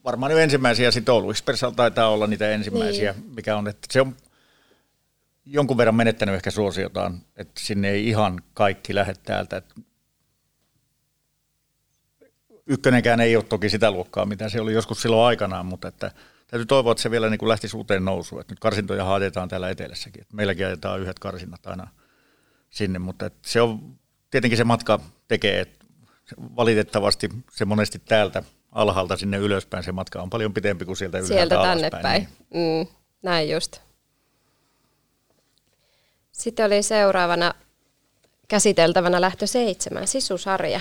varmaan jo ensimmäisiä sitten Oulu taitaa olla niitä ensimmäisiä, niin. mikä on, että se on jonkun verran menettänyt ehkä suosiotaan, että sinne ei ihan kaikki lähde täältä. Ykkönenkään ei ole toki sitä luokkaa, mitä se oli joskus silloin aikanaan, mutta että täytyy toivoa, että se vielä niin kuin lähtisi uuteen nousuun. Että nyt karsintoja haadetaan täällä etelässäkin. Että meilläkin ajetaan yhdet karsinnat aina sinne, mutta että se on tietenkin se matka tekee, että valitettavasti se monesti täältä alhaalta sinne ylöspäin se matka on paljon pitempi kuin sieltä ylhäältä Sieltä tänne päin. Niin. Mm, näin just. Sitten oli seuraavana käsiteltävänä lähtö seitsemän, sisusarja.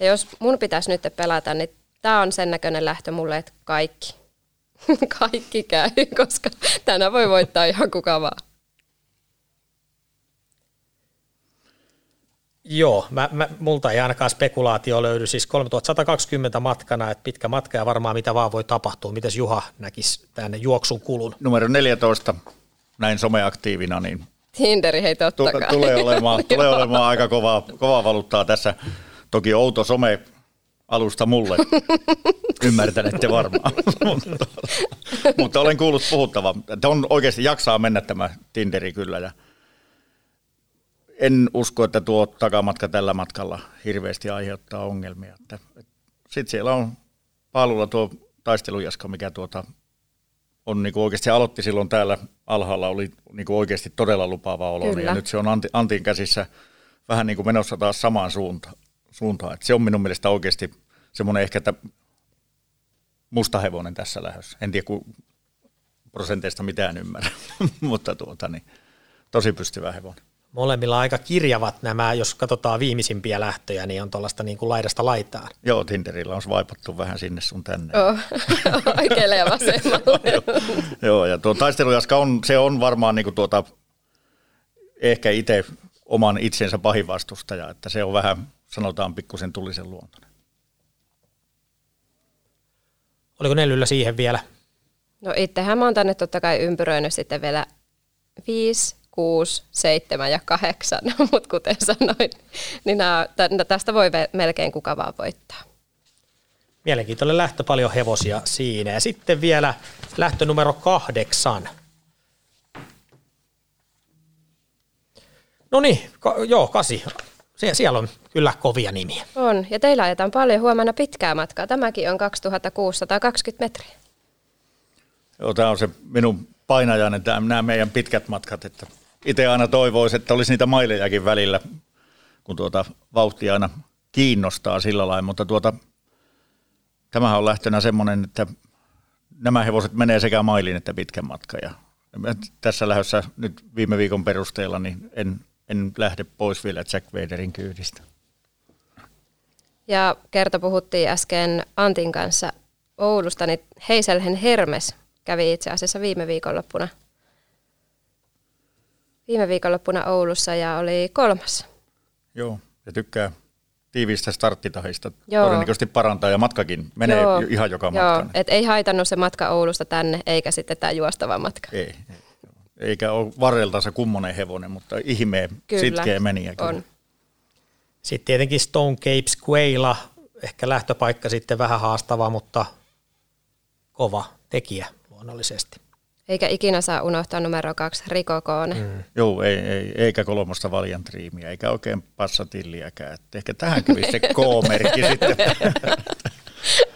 Ja jos mun pitäisi nyt pelata, niin tämä on sen näköinen lähtö mulle, että kaikki. kaikki käy, koska tänä voi voittaa ihan kuka vaan. Joo, mä, mä, multa ei ainakaan spekulaatio löydy, siis 3120 matkana, että pitkä matka ja varmaan mitä vaan voi tapahtua. Mites Juha näkisi tänne juoksun kulun? Numero 14, näin someaktiivina, niin Tinderi hei totta kai. Tulee olemaan, tulee olemaan aika kovaa, kovaa valuuttaa tässä. Toki outo some alusta mulle. Ymmärtänette varmaan. mutta, olen kuullut puhuttava, että on oikeasti jaksaa mennä tämä Tinderi kyllä. Ja en usko, että tuo takamatka tällä matkalla hirveästi aiheuttaa ongelmia. Sitten siellä on paalulla tuo taistelujaska, mikä tuota on niin kuin oikeasti aloitti silloin täällä alhaalla, oli niin kuin oikeasti todella lupaava olo, ja nyt se on Antti, Antin käsissä vähän niin kuin menossa taas samaan suuntaan. suuntaan. se on minun mielestä oikeasti semmoinen ehkä, että musta hevonen tässä lähdössä. En tiedä, kun prosenteista mitään ymmärrä, mutta tuota, niin, tosi pystyvä hevonen molemmilla aika kirjavat nämä, jos katsotaan viimeisimpiä lähtöjä, niin on tuollaista niin kuin laidasta laitaan. Joo, Tinderillä on vaipattu vähän sinne sun tänne. Oh, oikealle ja vasemmalle. joo, joo, ja tuo taistelujaska on, se on varmaan niin kuin tuota, ehkä itse oman itsensä pahin vastustaja, että se on vähän, sanotaan, pikkusen tulisen luontoinen. Oliko Nellyllä siihen vielä? No itsehän mä oon tänne totta kai ympyröinyt sitten vielä viisi 6, 7 ja 8, mutta kuten sanoin, niin nämä, tästä voi melkein kuka vaan voittaa. Mielenkiintoinen lähtö, paljon hevosia siinä. Ja sitten vielä lähtö numero kahdeksan. No niin, ka- joo, kasi. Sie- siellä on kyllä kovia nimiä. On, ja teillä ajetaan paljon huomenna pitkää matkaa. Tämäkin on 2620 metriä. Joo, tämä on se minun painajainen, nämä meidän pitkät matkat, että itse aina toivoisin, että olisi niitä mailejakin välillä, kun tuota vauhtia aina kiinnostaa sillä lailla, mutta tuota, tämähän on lähtönä semmoinen, että nämä hevoset menee sekä mailin että pitkän matkan. Ja tässä lähdössä nyt viime viikon perusteella niin en, en lähde pois vielä Jack Vaderin kyydistä. Ja kerta puhuttiin äsken Antin kanssa Oulusta, niin Heiselhen Hermes kävi itse asiassa viime viikonloppuna. Viime viikonloppuna Oulussa ja oli kolmas. Joo, ja tykkää tiivistä starttitahista. Joo. Todennäköisesti parantaa ja matkakin menee Joo. ihan joka matkaan. Et ei haitannut se matka Oulusta tänne, eikä sitten tämä juostava matka. Ei, ei. Eikä ole varreltansa kummonen hevonen, mutta ihmeen sitkeä meni. On. Sitten tietenkin Stone Capes Quaila, ehkä lähtöpaikka sitten vähän haastava, mutta kova tekijä luonnollisesti. Eikä ikinä saa unohtaa numero kaksi Rikokoone. Mm. Joo, ei, ei, eikä kolmosta Valiantriimiä, eikä oikein passatilliäkään. ehkä tähän kävi se K-merkki sitten.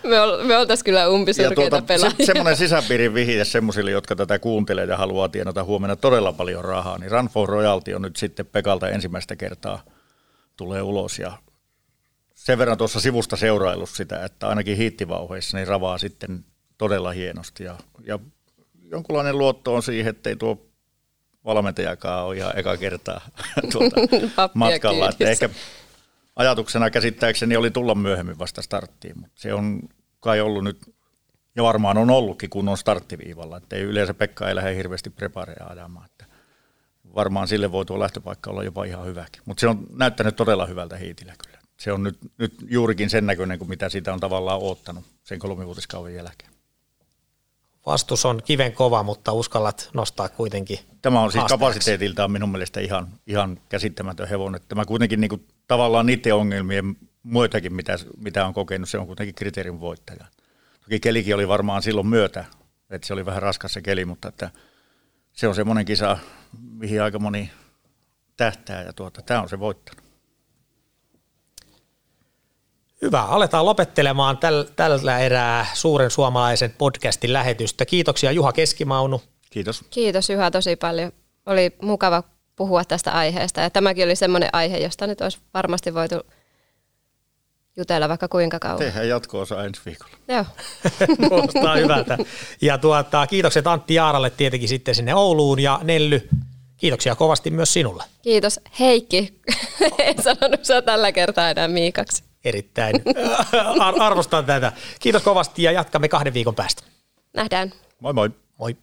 me, ol, me oltaisiin kyllä umpisurkeita tuota, pelaajia. Se, semmoinen sisäpiirin vihje semmoisille, jotka tätä kuuntelee ja haluaa tienata huomenna todella paljon rahaa, niin Run for Royalty on nyt sitten Pekalta ensimmäistä kertaa tulee ulos ja sen verran tuossa sivusta seuraillut sitä, että ainakin hiittivauheissa niin ravaa sitten todella hienosti ja, ja jonkunlainen luotto on siihen, että ei tuo valmentajakaan ole ihan eka kertaa tuota matkalla. Että ehkä ajatuksena käsittääkseni oli tulla myöhemmin vasta starttiin, mutta se on kai ollut nyt, ja varmaan on ollutkin kunnon starttiviivalla, että ei yleensä Pekka ei lähde hirveästi prepareja ajamaan. Että varmaan sille voi tuo lähtöpaikka olla jopa ihan hyväkin. Mutta se on näyttänyt todella hyvältä hiitillä kyllä. Se on nyt, nyt juurikin sen näköinen kuin mitä siitä on tavallaan oottanut sen kolmivuotiskauden jälkeen. Vastus on kiven kova, mutta uskallat nostaa kuitenkin Tämä on siis kapasiteetiltaan minun mielestä ihan, ihan käsittämätön hevonen. Tämä kuitenkin niin kuin, tavallaan niiden ongelmien muitakin, mitä, mitä on kokenut, se on kuitenkin kriteerin voittaja. Toki kelikin oli varmaan silloin myötä, että se oli vähän raskas se keli, mutta että se on semmoinen kisa, mihin aika moni tähtää ja tuota, tämä on se voittanut. Hyvä, aletaan lopettelemaan täl, tällä erää suuren suomalaisen podcastin lähetystä. Kiitoksia Juha Keskimaunu. Kiitos. Kiitos Juha tosi paljon. Oli mukava puhua tästä aiheesta ja tämäkin oli semmoinen aihe, josta nyt olisi varmasti voitu jutella vaikka kuinka kauan. Tehdään jatko-osa ensi viikolla. Joo. Kuulostaa hyvältä. Ja tuota, kiitokset Antti Jaaralle tietenkin sitten sinne Ouluun ja Nelly, kiitoksia kovasti myös sinulle. Kiitos. Heikki, en sanonut sinua tällä kertaa enää Miikaksi erittäin arvostan tätä. Kiitos kovasti ja jatkamme kahden viikon päästä. Nähdään. Moi moi. Moi.